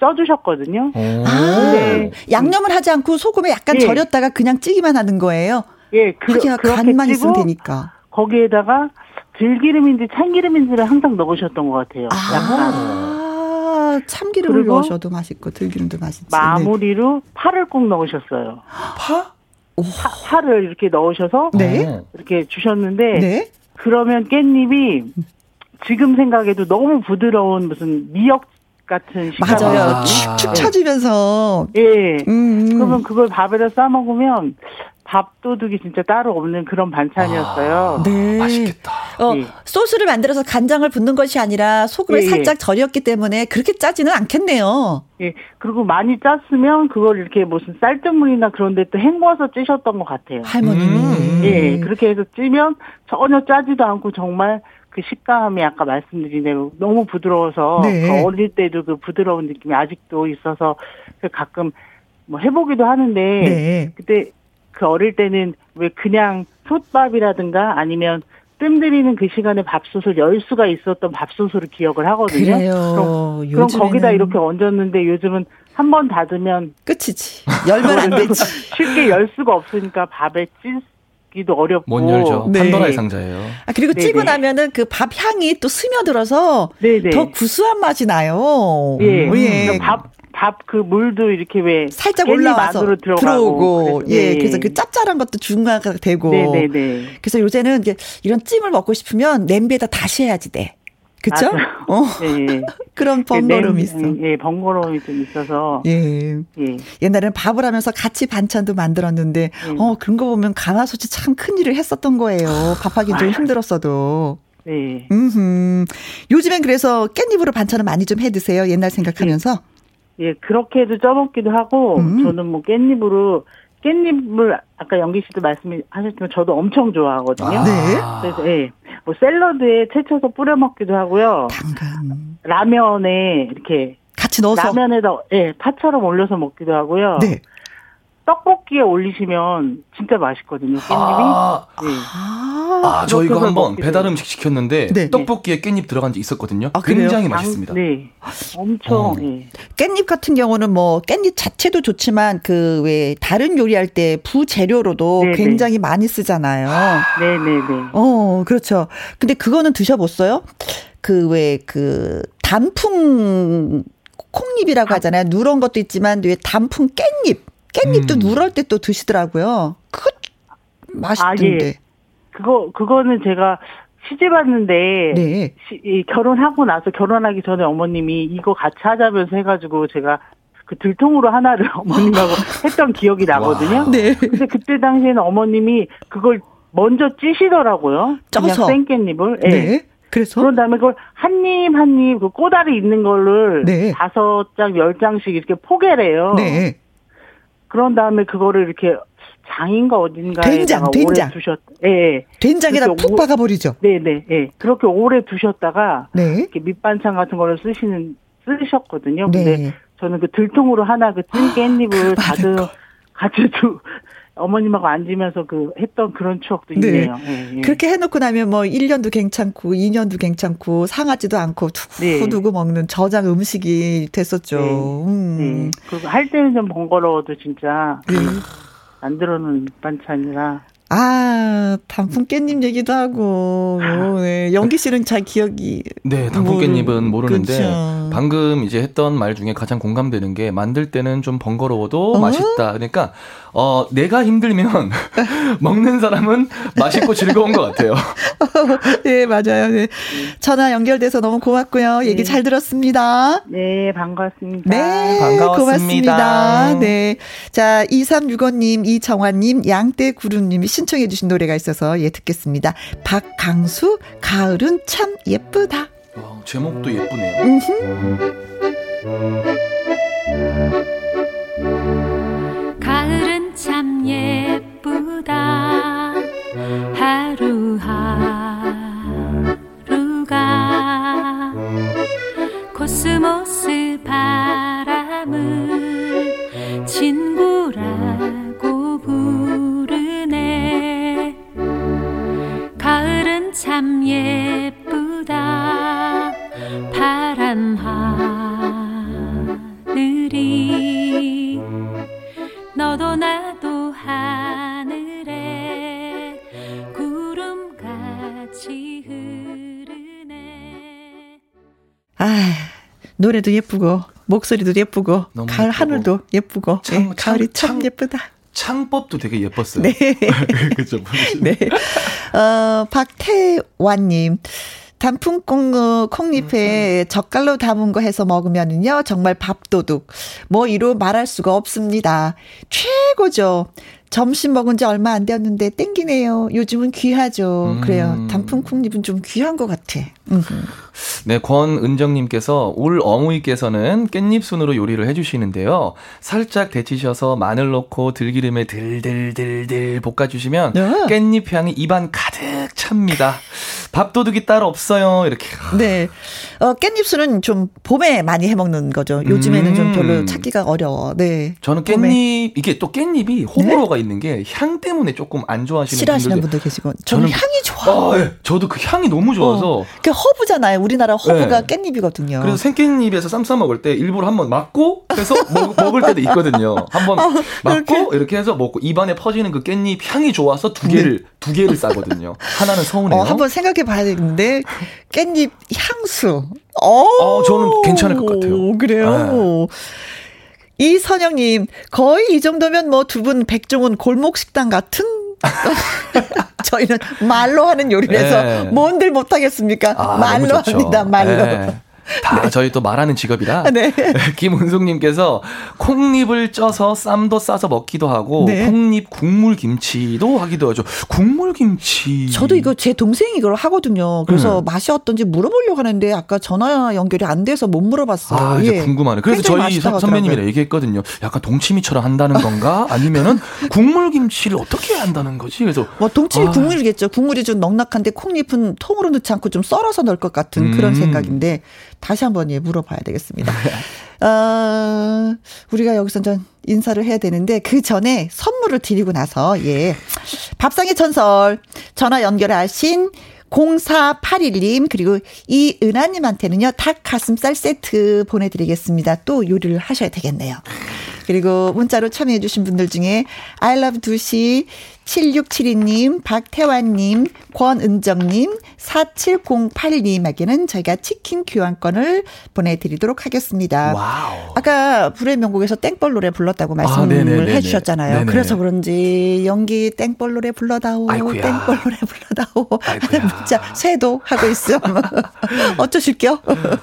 쪄주셨거든요. 아, 양념을 하지 않고 소금에 약간 예. 절였다가 그냥 찌기만 하는 거예요. 예, 그, 간만 있으면 되니까. 거기에다가 들기름인지 참기름인지를 항상 넣으셨던 것 같아요. 아, 약간. 참기름을 넣으셔도 맛있고 들기름도 맛있지. 마무리로 네. 파를 꼭 넣으셨어요. 파? 파, 를 이렇게 넣으셔서 네. 이렇게 주셨는데 네. 그러면 깻잎이 지금 생각해도 너무 부드러운 무슨 미역 같은 식감 맞아요. 축축 쳐지면서 예. 음, 음. 그러면 그걸 밥에다 싸 먹으면 밥도둑이 진짜 따로 없는 그런 반찬이었어요. 아, 네. 맛있겠다. 어, 예. 소스를 만들어서 간장을 붓는 것이 아니라 소금을 예, 예. 살짝 절였기 때문에 그렇게 짜지는 않겠네요. 예. 그리고 많이 짰으면 그걸 이렇게 무슨 쌀뜨물이나 그런 데 또 헹궈서 찌셨던 것 같아요. 할머님이. 음. 예. 그렇게 해서 찌면 전혀 짜지도 않고 정말 그 식감이 아까 말씀드린 대로 너무 부드러워서 네. 그 어릴 때도 그 부드러운 느낌이 아직도 있어서 그 가끔 뭐 해보기도 하는데 네. 그때 그 어릴 때는 왜 그냥 솥밥이라든가 아니면 뜸 들이는 그 시간에 밥솥을 열 수가 있었던 밥솥으로 기억을 하거든요. 그래요. 그럼, 그럼 거기다 이렇게 얹었는데 요즘은 한 번 닫으면 끝이지. 열면 안 되지. 쉽게 열 수가 없으니까 밥에 찌기도 어렵고. 못 열죠. 네. 판도라의 상자예요. 아, 그리고 네네. 찌고 나면은 그 밥 향이 또 스며들어서 네네. 더 구수한 맛이 나요. 예. 음. 예. 그러니까 밥 밥 그 물도 이렇게 왜 살짝 올라와서 들어오고 예 그래서 그 짭짤한 것도 중화가 되고 네네네. 그래서 요새는 이제 이런 찜을 먹고 싶으면 냄비에다 다시 해야지 돼. 그쵸? 어. 예, 그런 번거로움이 있어. 예, 번거로움이 좀 있어서. 예. 예. 옛날에는 밥을 하면서 같이 반찬도 만들었는데, 예. 어, 그런 거 보면 가마솥이 참 큰 일을 했었던 거예요. 밥하기 좀 힘들었어도. 네. 음 음. 요즘엔 그래서 깻잎으로 반찬을 많이 좀 해 드세요. 옛날 생각하면서. 예, 그렇게도 쪄먹기도 하고 음. 저는 뭐 깻잎으로 깻잎을 아까 연기 씨도 말씀하셨지만 저도 엄청 좋아하거든요. 아. 네. 그래서 예, 뭐 샐러드에 채쳐서 뿌려 먹기도 하고요. 당근. 라면에 이렇게 같이 넣어서 라면에다 예, 파처럼 올려서 먹기도 하고요. 네. 떡볶이에 올리시면 진짜 맛있거든요. 깻잎이. 아, 네. 아저 이거 한번 배달 음식 시켰는데 네. 떡볶이에 깻잎 들어간 적 있었거든요. 아, 굉장히 맛있습니다. 네. 엄청. 어. 네. 깻잎 같은 경우는 뭐 깻잎 자체도 좋지만 그 왜 다른 요리할 때 부재료로도 네네. 네. 굉장히 많이 쓰잖아요. 네, 네, 네. 어, 그렇죠. 근데 그거는 드셔 봤어요? 그 왜그 그 단풍 콩잎이라고 하잖아요. 누런 것도 있지만 왜 단풍 깻잎. 깻잎도 음. 누럴 때 또 드시더라고요. 그거 맛있던데. 아, 예. 그거 그거는 제가 시집 왔는데 네. 시, 이, 결혼하고 나서 결혼하기 전에 어머님이 이거 같이 하자면서 해가지고 제가 그 들통으로 하나를 어머님하고 했던 기억이 나거든요. 네. 근데 그때 당시에는 어머님이 그걸 먼저 찌시더라고요. 쪄서 생깻잎을. 네. 네. 그래서 그런 다음에 그걸 한 입 한 입 그 꼬다리 있는 거를 네. 다섯 장, 열 장씩 이렇게 포개래요. 네. 그런 다음에 그거를 이렇게 장인가 어딘가에 된장, 된장. 오래 두셨. 예. 예. 된장에다 푹 박아 버리죠. 네, 네. 예. 그렇게 오래 두셨다가 네. 이렇게 밑반찬 같은 거를 쓰시는 쓰셨거든요. 네. 근데 저는 그 들통으로 하나 그 찐 깻잎을 다듬 같이 두 어머님하고 앉으면서 그 했던 그런 추억도 네. 있네요. 네. 네. 그렇게 해놓고 나면 뭐 1년도 괜찮고 2년도 괜찮고 상하지도 않고 두고 두고 네. 먹는 저장 음식이 됐었죠. 네. 음. 네. 그리고 할 때는 좀 번거로워도 진짜 만들어놓은 반찬이라 아, 단풍 깻잎 얘기도 하고, 네. 연기 씨는 잘 기억이. 네, 단풍 깻잎은 모르는데, 그쵸. 방금 이제 했던 말 중에 가장 공감되는 게, 만들 때는 좀 번거로워도 어? 맛있다. 그러니까, 어, 내가 힘들면 먹는 사람은 맛있고 즐거운 것 같아요. 네, 맞아요. 네. 전화 연결돼서 너무 고맙고요. 네. 얘기 잘 들었습니다. 네, 반갑습니다. 네, 반갑습니다. 고맙습니다. 네. 자, 2365님, 이정환님, 양떼구름님이 신청해 주신 노래가 있어서 예, 듣겠습니다. 박강수, 가을은 참 예쁘다. 와, 제목도 예쁘네요. 음흠. 가을은 참 예쁘다 하루하루가 코스모스 바람을 친구 참 예쁘다 파란 하늘이 너도 나도 하늘에 구름같이 흐르네. 아, 노래도 예쁘고 목소리도 예쁘고 가을 예쁘고. 하늘도 예쁘고 참, 예, 가을이 참, 참 예쁘다. 창법도 되게 예뻤어요. 네. 그죠. 네. 어, 박태환님. 단풍콩 어, 콩잎에 음, 음. 젓갈로 담은 거 해서 먹으면은요 정말 밥도둑 뭐 이로 말할 수가 없습니다. 최고죠. 점심 먹은 지 얼마 안 되었는데 땡기네요. 요즘은 귀하죠. 음. 그래요. 단풍 콩잎은 좀 귀한 것 같아. 네, 권은정님께서 올 어머니께서는 깻잎 순으로 요리를 해주시는데요. 살짝 데치셔서 마늘 넣고 들기름에 들들들들 볶아주시면 네. 깻잎 향이 입안 가득 찹니다. 밥도둑이 따로 없어요. 이렇게. 네. 어, 깻잎술은 좀 봄에 많이 해 먹는 거죠. 요즘에는 음. 좀 별로 찾기가 어려워. 네. 저는 깻잎, 봄에. 이게 또 깻잎이 호불호가 네? 있는 게 향 때문에 조금 안 좋아하시는 싫어하시는 분들 계시고. 저는, 저는 향이 좋아. 아, 네. 저도 그 향이 너무 좋아서. 어. 그 허브잖아요. 우리나라 허브가 네. 깻잎이거든요. 그래서 생깻잎에서 쌈싸 먹을 때 일부러 한번 막고 해서 먹, 먹을 때도 있거든요. 한번 어, 막고 이렇게. 이렇게. 해서 먹고 입안에 퍼지는 그 깻잎 향이 좋아서 두 개를 네. 두 개를 싸거든요. 하나는 서운해요. 어, 한번 생각해 봐야 되는데 깻잎 향수. 어, 어 저는 괜찮을 것 같아요. 그래요. 네. 이선영님 거의 이 정도면 뭐 두 분 백종원 골목 식당 같은 저희는 말로 하는 요리라서 네. 뭔들 못하겠습니까? 아, 말로 합니다, 말로. 네. 다 네. 저희 또 말하는 직업이라. 네. 김은숙님께서 콩잎을 쪄서 쌈도 싸서 먹기도 하고 네. 콩잎 국물 김치도 하기도 하죠. 국물 김치. 저도 이거 제 동생이 이걸 하거든요. 그래서 음. 맛이 어떤지 물어보려고 하는데 아까 전화 연결이 안 돼서 못 물어봤어요. 아, 이제 예. 궁금하네. 그래서 저희 선배님이랑 얘기했거든요. 약간 동치미처럼 한다는 건가? 아니면은 국물 김치를 어떻게 한다는 거지? 그래서 뭐 동치미 아. 국물이겠죠. 국물이 좀 넉넉한데 콩잎은 통으로 넣지 않고 좀 썰어서 넣을 것 같은 음. 그런 생각인데 다시 한번 예 물어봐야 되겠습니다. 어, 우리가 여기서 좀 인사를 해야 되는데 그 전에 선물을 드리고 나서 예 밥상의 전설 전화 연결하신 0481님 그리고 이은하님한테는요 닭 가슴살 세트 보내드리겠습니다. 또 요리를 하셔야 되겠네요. 그리고 문자로 참여해주신 분들 중에 I love 두시 7672님, 박태환님, 권은정님, 4708님에게는 저희가 치킨 교환권을 보내드리도록 하겠습니다. Wow. 아까 불후의 명곡에서 땡벌 노래 불렀다고 말씀을 아, 해주셨잖아요. 네네. 그래서 그런지 여기 땡벌 노래 불러다오, 아이쿠야. 땡벌 노래 불러다오 하는 문자 쇄도하고 있어. 어쩌실게요?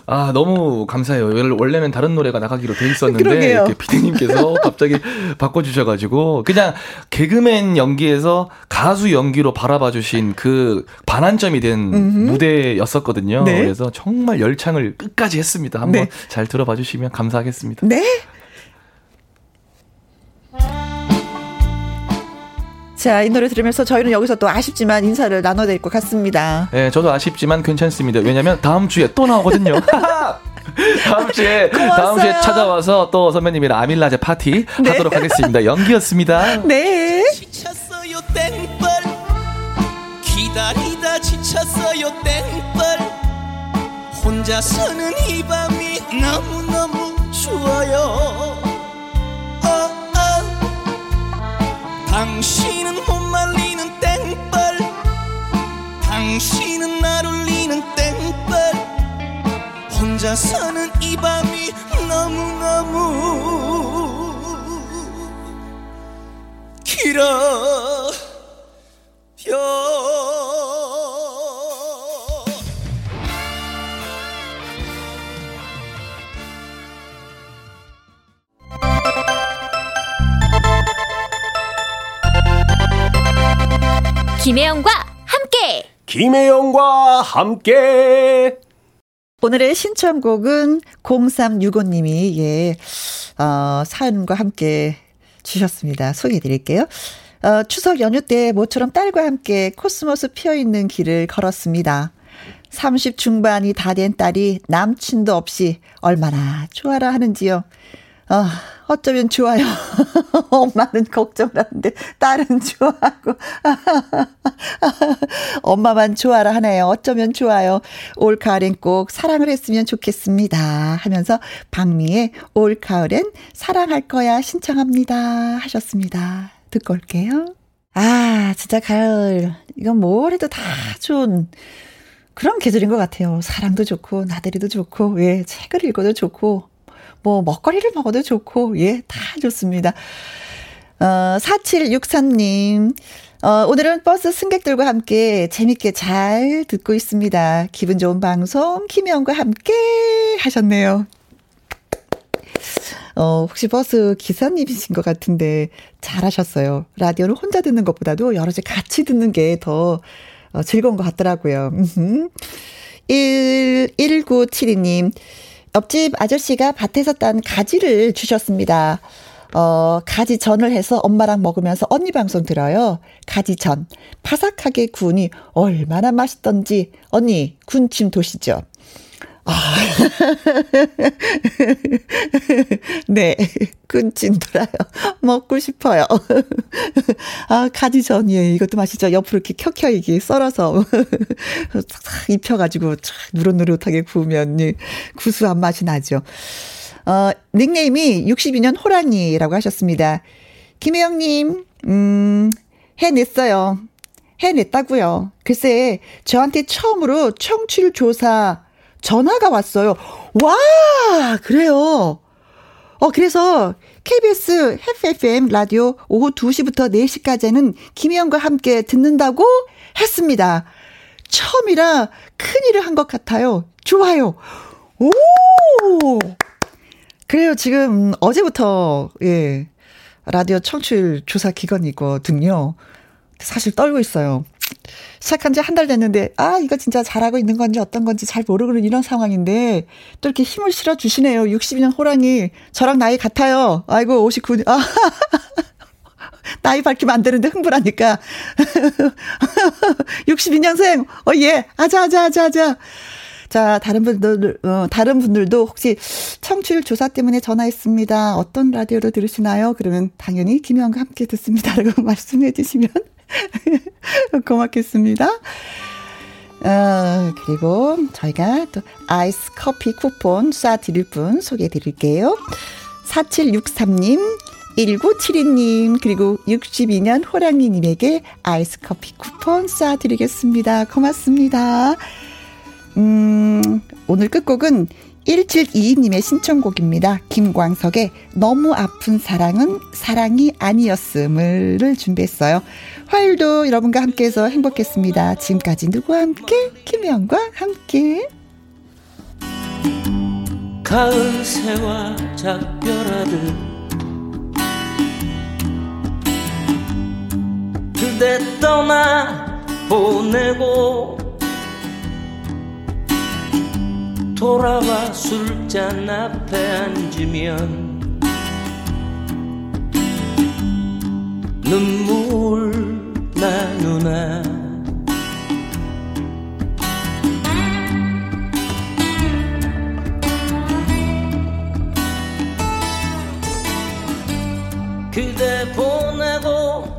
아 너무 감사해요. 원래는 다른 노래가 나가기로 돼 있었는데 피디님께서 갑자기 바꿔주셔가지고 그냥 개그맨 연기 무대에서 가수 연기로 바라봐 주신 그 반환점이 된 음흠. 무대였었거든요. 네. 그래서 정말 열창을 끝까지 했습니다. 한번 네. 잘 들어봐 주시면 감사하겠습니다. 네. 자, 이 노래 들으면서 저희는 여기서 또 아쉽지만 인사를 나눠야 될 것 같습니다. 네, 저도 아쉽지만 괜찮습니다. 왜냐면 다음 주에 또 나오거든요. 다음 주에 고마웠어요. 다음 주에 찾아와서 또 선배님이랑 아밀라제 파티 네. 하도록 하겠습니다. 연기였습니다. 네. 땡벌. 기다리다 지쳤어요 땡벌. 혼자 서는 이 밤이 너무너무 좋아요. 어, 어. 당신은 못 말리는 땡벌. 당신은 날 울리는 땡벌. 혼자 서는 김혜영과 함께 김혜영과 함께 오늘의 신청곡은 0365님이 예, 어, 사연과 함께 주셨습니다. 소개해 드릴게요. 어, 추석 연휴 때 모처럼 딸과 함께 코스모스 피어 있는 길을 걸었습니다. 30 중반이 다 된 딸이 남친도 없이 얼마나 좋아라 하는지요. 어, 어쩌면 좋아요. 엄마는 걱정을 하는데 딸은 좋아하고 엄마만 좋아라 하네요. 어쩌면 좋아요. 올 가을엔 꼭 사랑을 했으면 좋겠습니다. 하면서 박미의 올 가을엔 사랑할 거야 신청합니다. 하셨습니다. 듣고 올게요. 아, 진짜 가을. 이건 뭘 해도 다 좋은 그런 계절인 것 같아요. 사랑도 좋고, 나들이도 좋고, 예, 책을 읽어도 좋고, 뭐, 먹거리를 먹어도 좋고, 예, 다 좋습니다. 어, 4763님. 어, 오늘은 버스 승객들과 함께 재밌게 잘 듣고 있습니다. 기분 좋은 방송, 김혜영과 함께 하셨네요. 어, 혹시 버스 기사님이신 것 같은데 잘하셨어요. 라디오를 혼자 듣는 것보다도 여러 개 같이 듣는 게더 어, 즐거운 것 같더라고요. 1, 1972님, 옆집 아저씨가 밭에서 딴 가지를 주셨습니다. 어, 가지전을 해서 엄마랑 먹으면서 언니 방송 들어요. 가지전. 바삭하게 구우니 얼마나 맛있던지 언니 군침 도시죠. 아. 네. 군침 돌아요. 먹고 싶어요. 아, 가지전이에요. 이것도 맛있죠. 옆으로 이렇게 켜켜 이게 썰어서 싹 입혀가지고 누릇누릇하게 구우면 구수한 맛이 나죠. 어, 닉네임이 62년 호랑이라고 하셨습니다. 김혜영님, 음, 해냈어요. 해냈다고요. 글쎄, 저한테 처음으로 청취율 조사 전화가 왔어요. 와, 그래요. 어, 그래서 KBS FFM 라디오 오후 2시부터 4시까지는 김희영과 함께 듣는다고 했습니다. 처음이라 큰일을 한 것 같아요. 좋아요. 오, 오! 그래요. 지금 어제부터, 예, 라디오 청취율 조사 기간이거든요. 사실 떨고 있어요. 시작한 지 한 달 됐는데, 아, 이거 진짜 잘하고 있는 건지 어떤 건지 잘 모르는 이런 상황인데, 또 이렇게 힘을 실어 주시네요. 62년 호랑이. 저랑 나이 같아요. 아이고, 59년, 아, 나이 밝히면 안 되는데 흥분하니까. 62년생, 어, 예, 아자, 아자, 아자, 아자. 자, 다른 분들, 어, 다른 분들도 혹시 청취율 조사 때문에 전화했습니다. 어떤 라디오로 들으시나요? 그러면 당연히 김혜영과 함께 듣습니다라고 말씀해 주시면 고맙겠습니다. 어, 그리고 저희가 또 아이스 커피 쿠폰 쏴드릴 분 소개해 드릴게요. 4763님, 1972님, 그리고 62년 호랑이님에게 아이스 커피 쿠폰 쏴드리겠습니다. 고맙습니다. 음, 오늘 끝곡은 1722님의 신청곡입니다. 김광석의 너무 아픈 사랑은 사랑이 아니었음을 준비했어요. 화요일도 여러분과 함께해서 행복했습니다. 지금까지 누구와 함께? 김혜영과 함께. 가을 새와 작별하듯 그대 떠나 보내고 돌아와 술잔 앞에 앉으면 눈물 나누나. 그대 보내고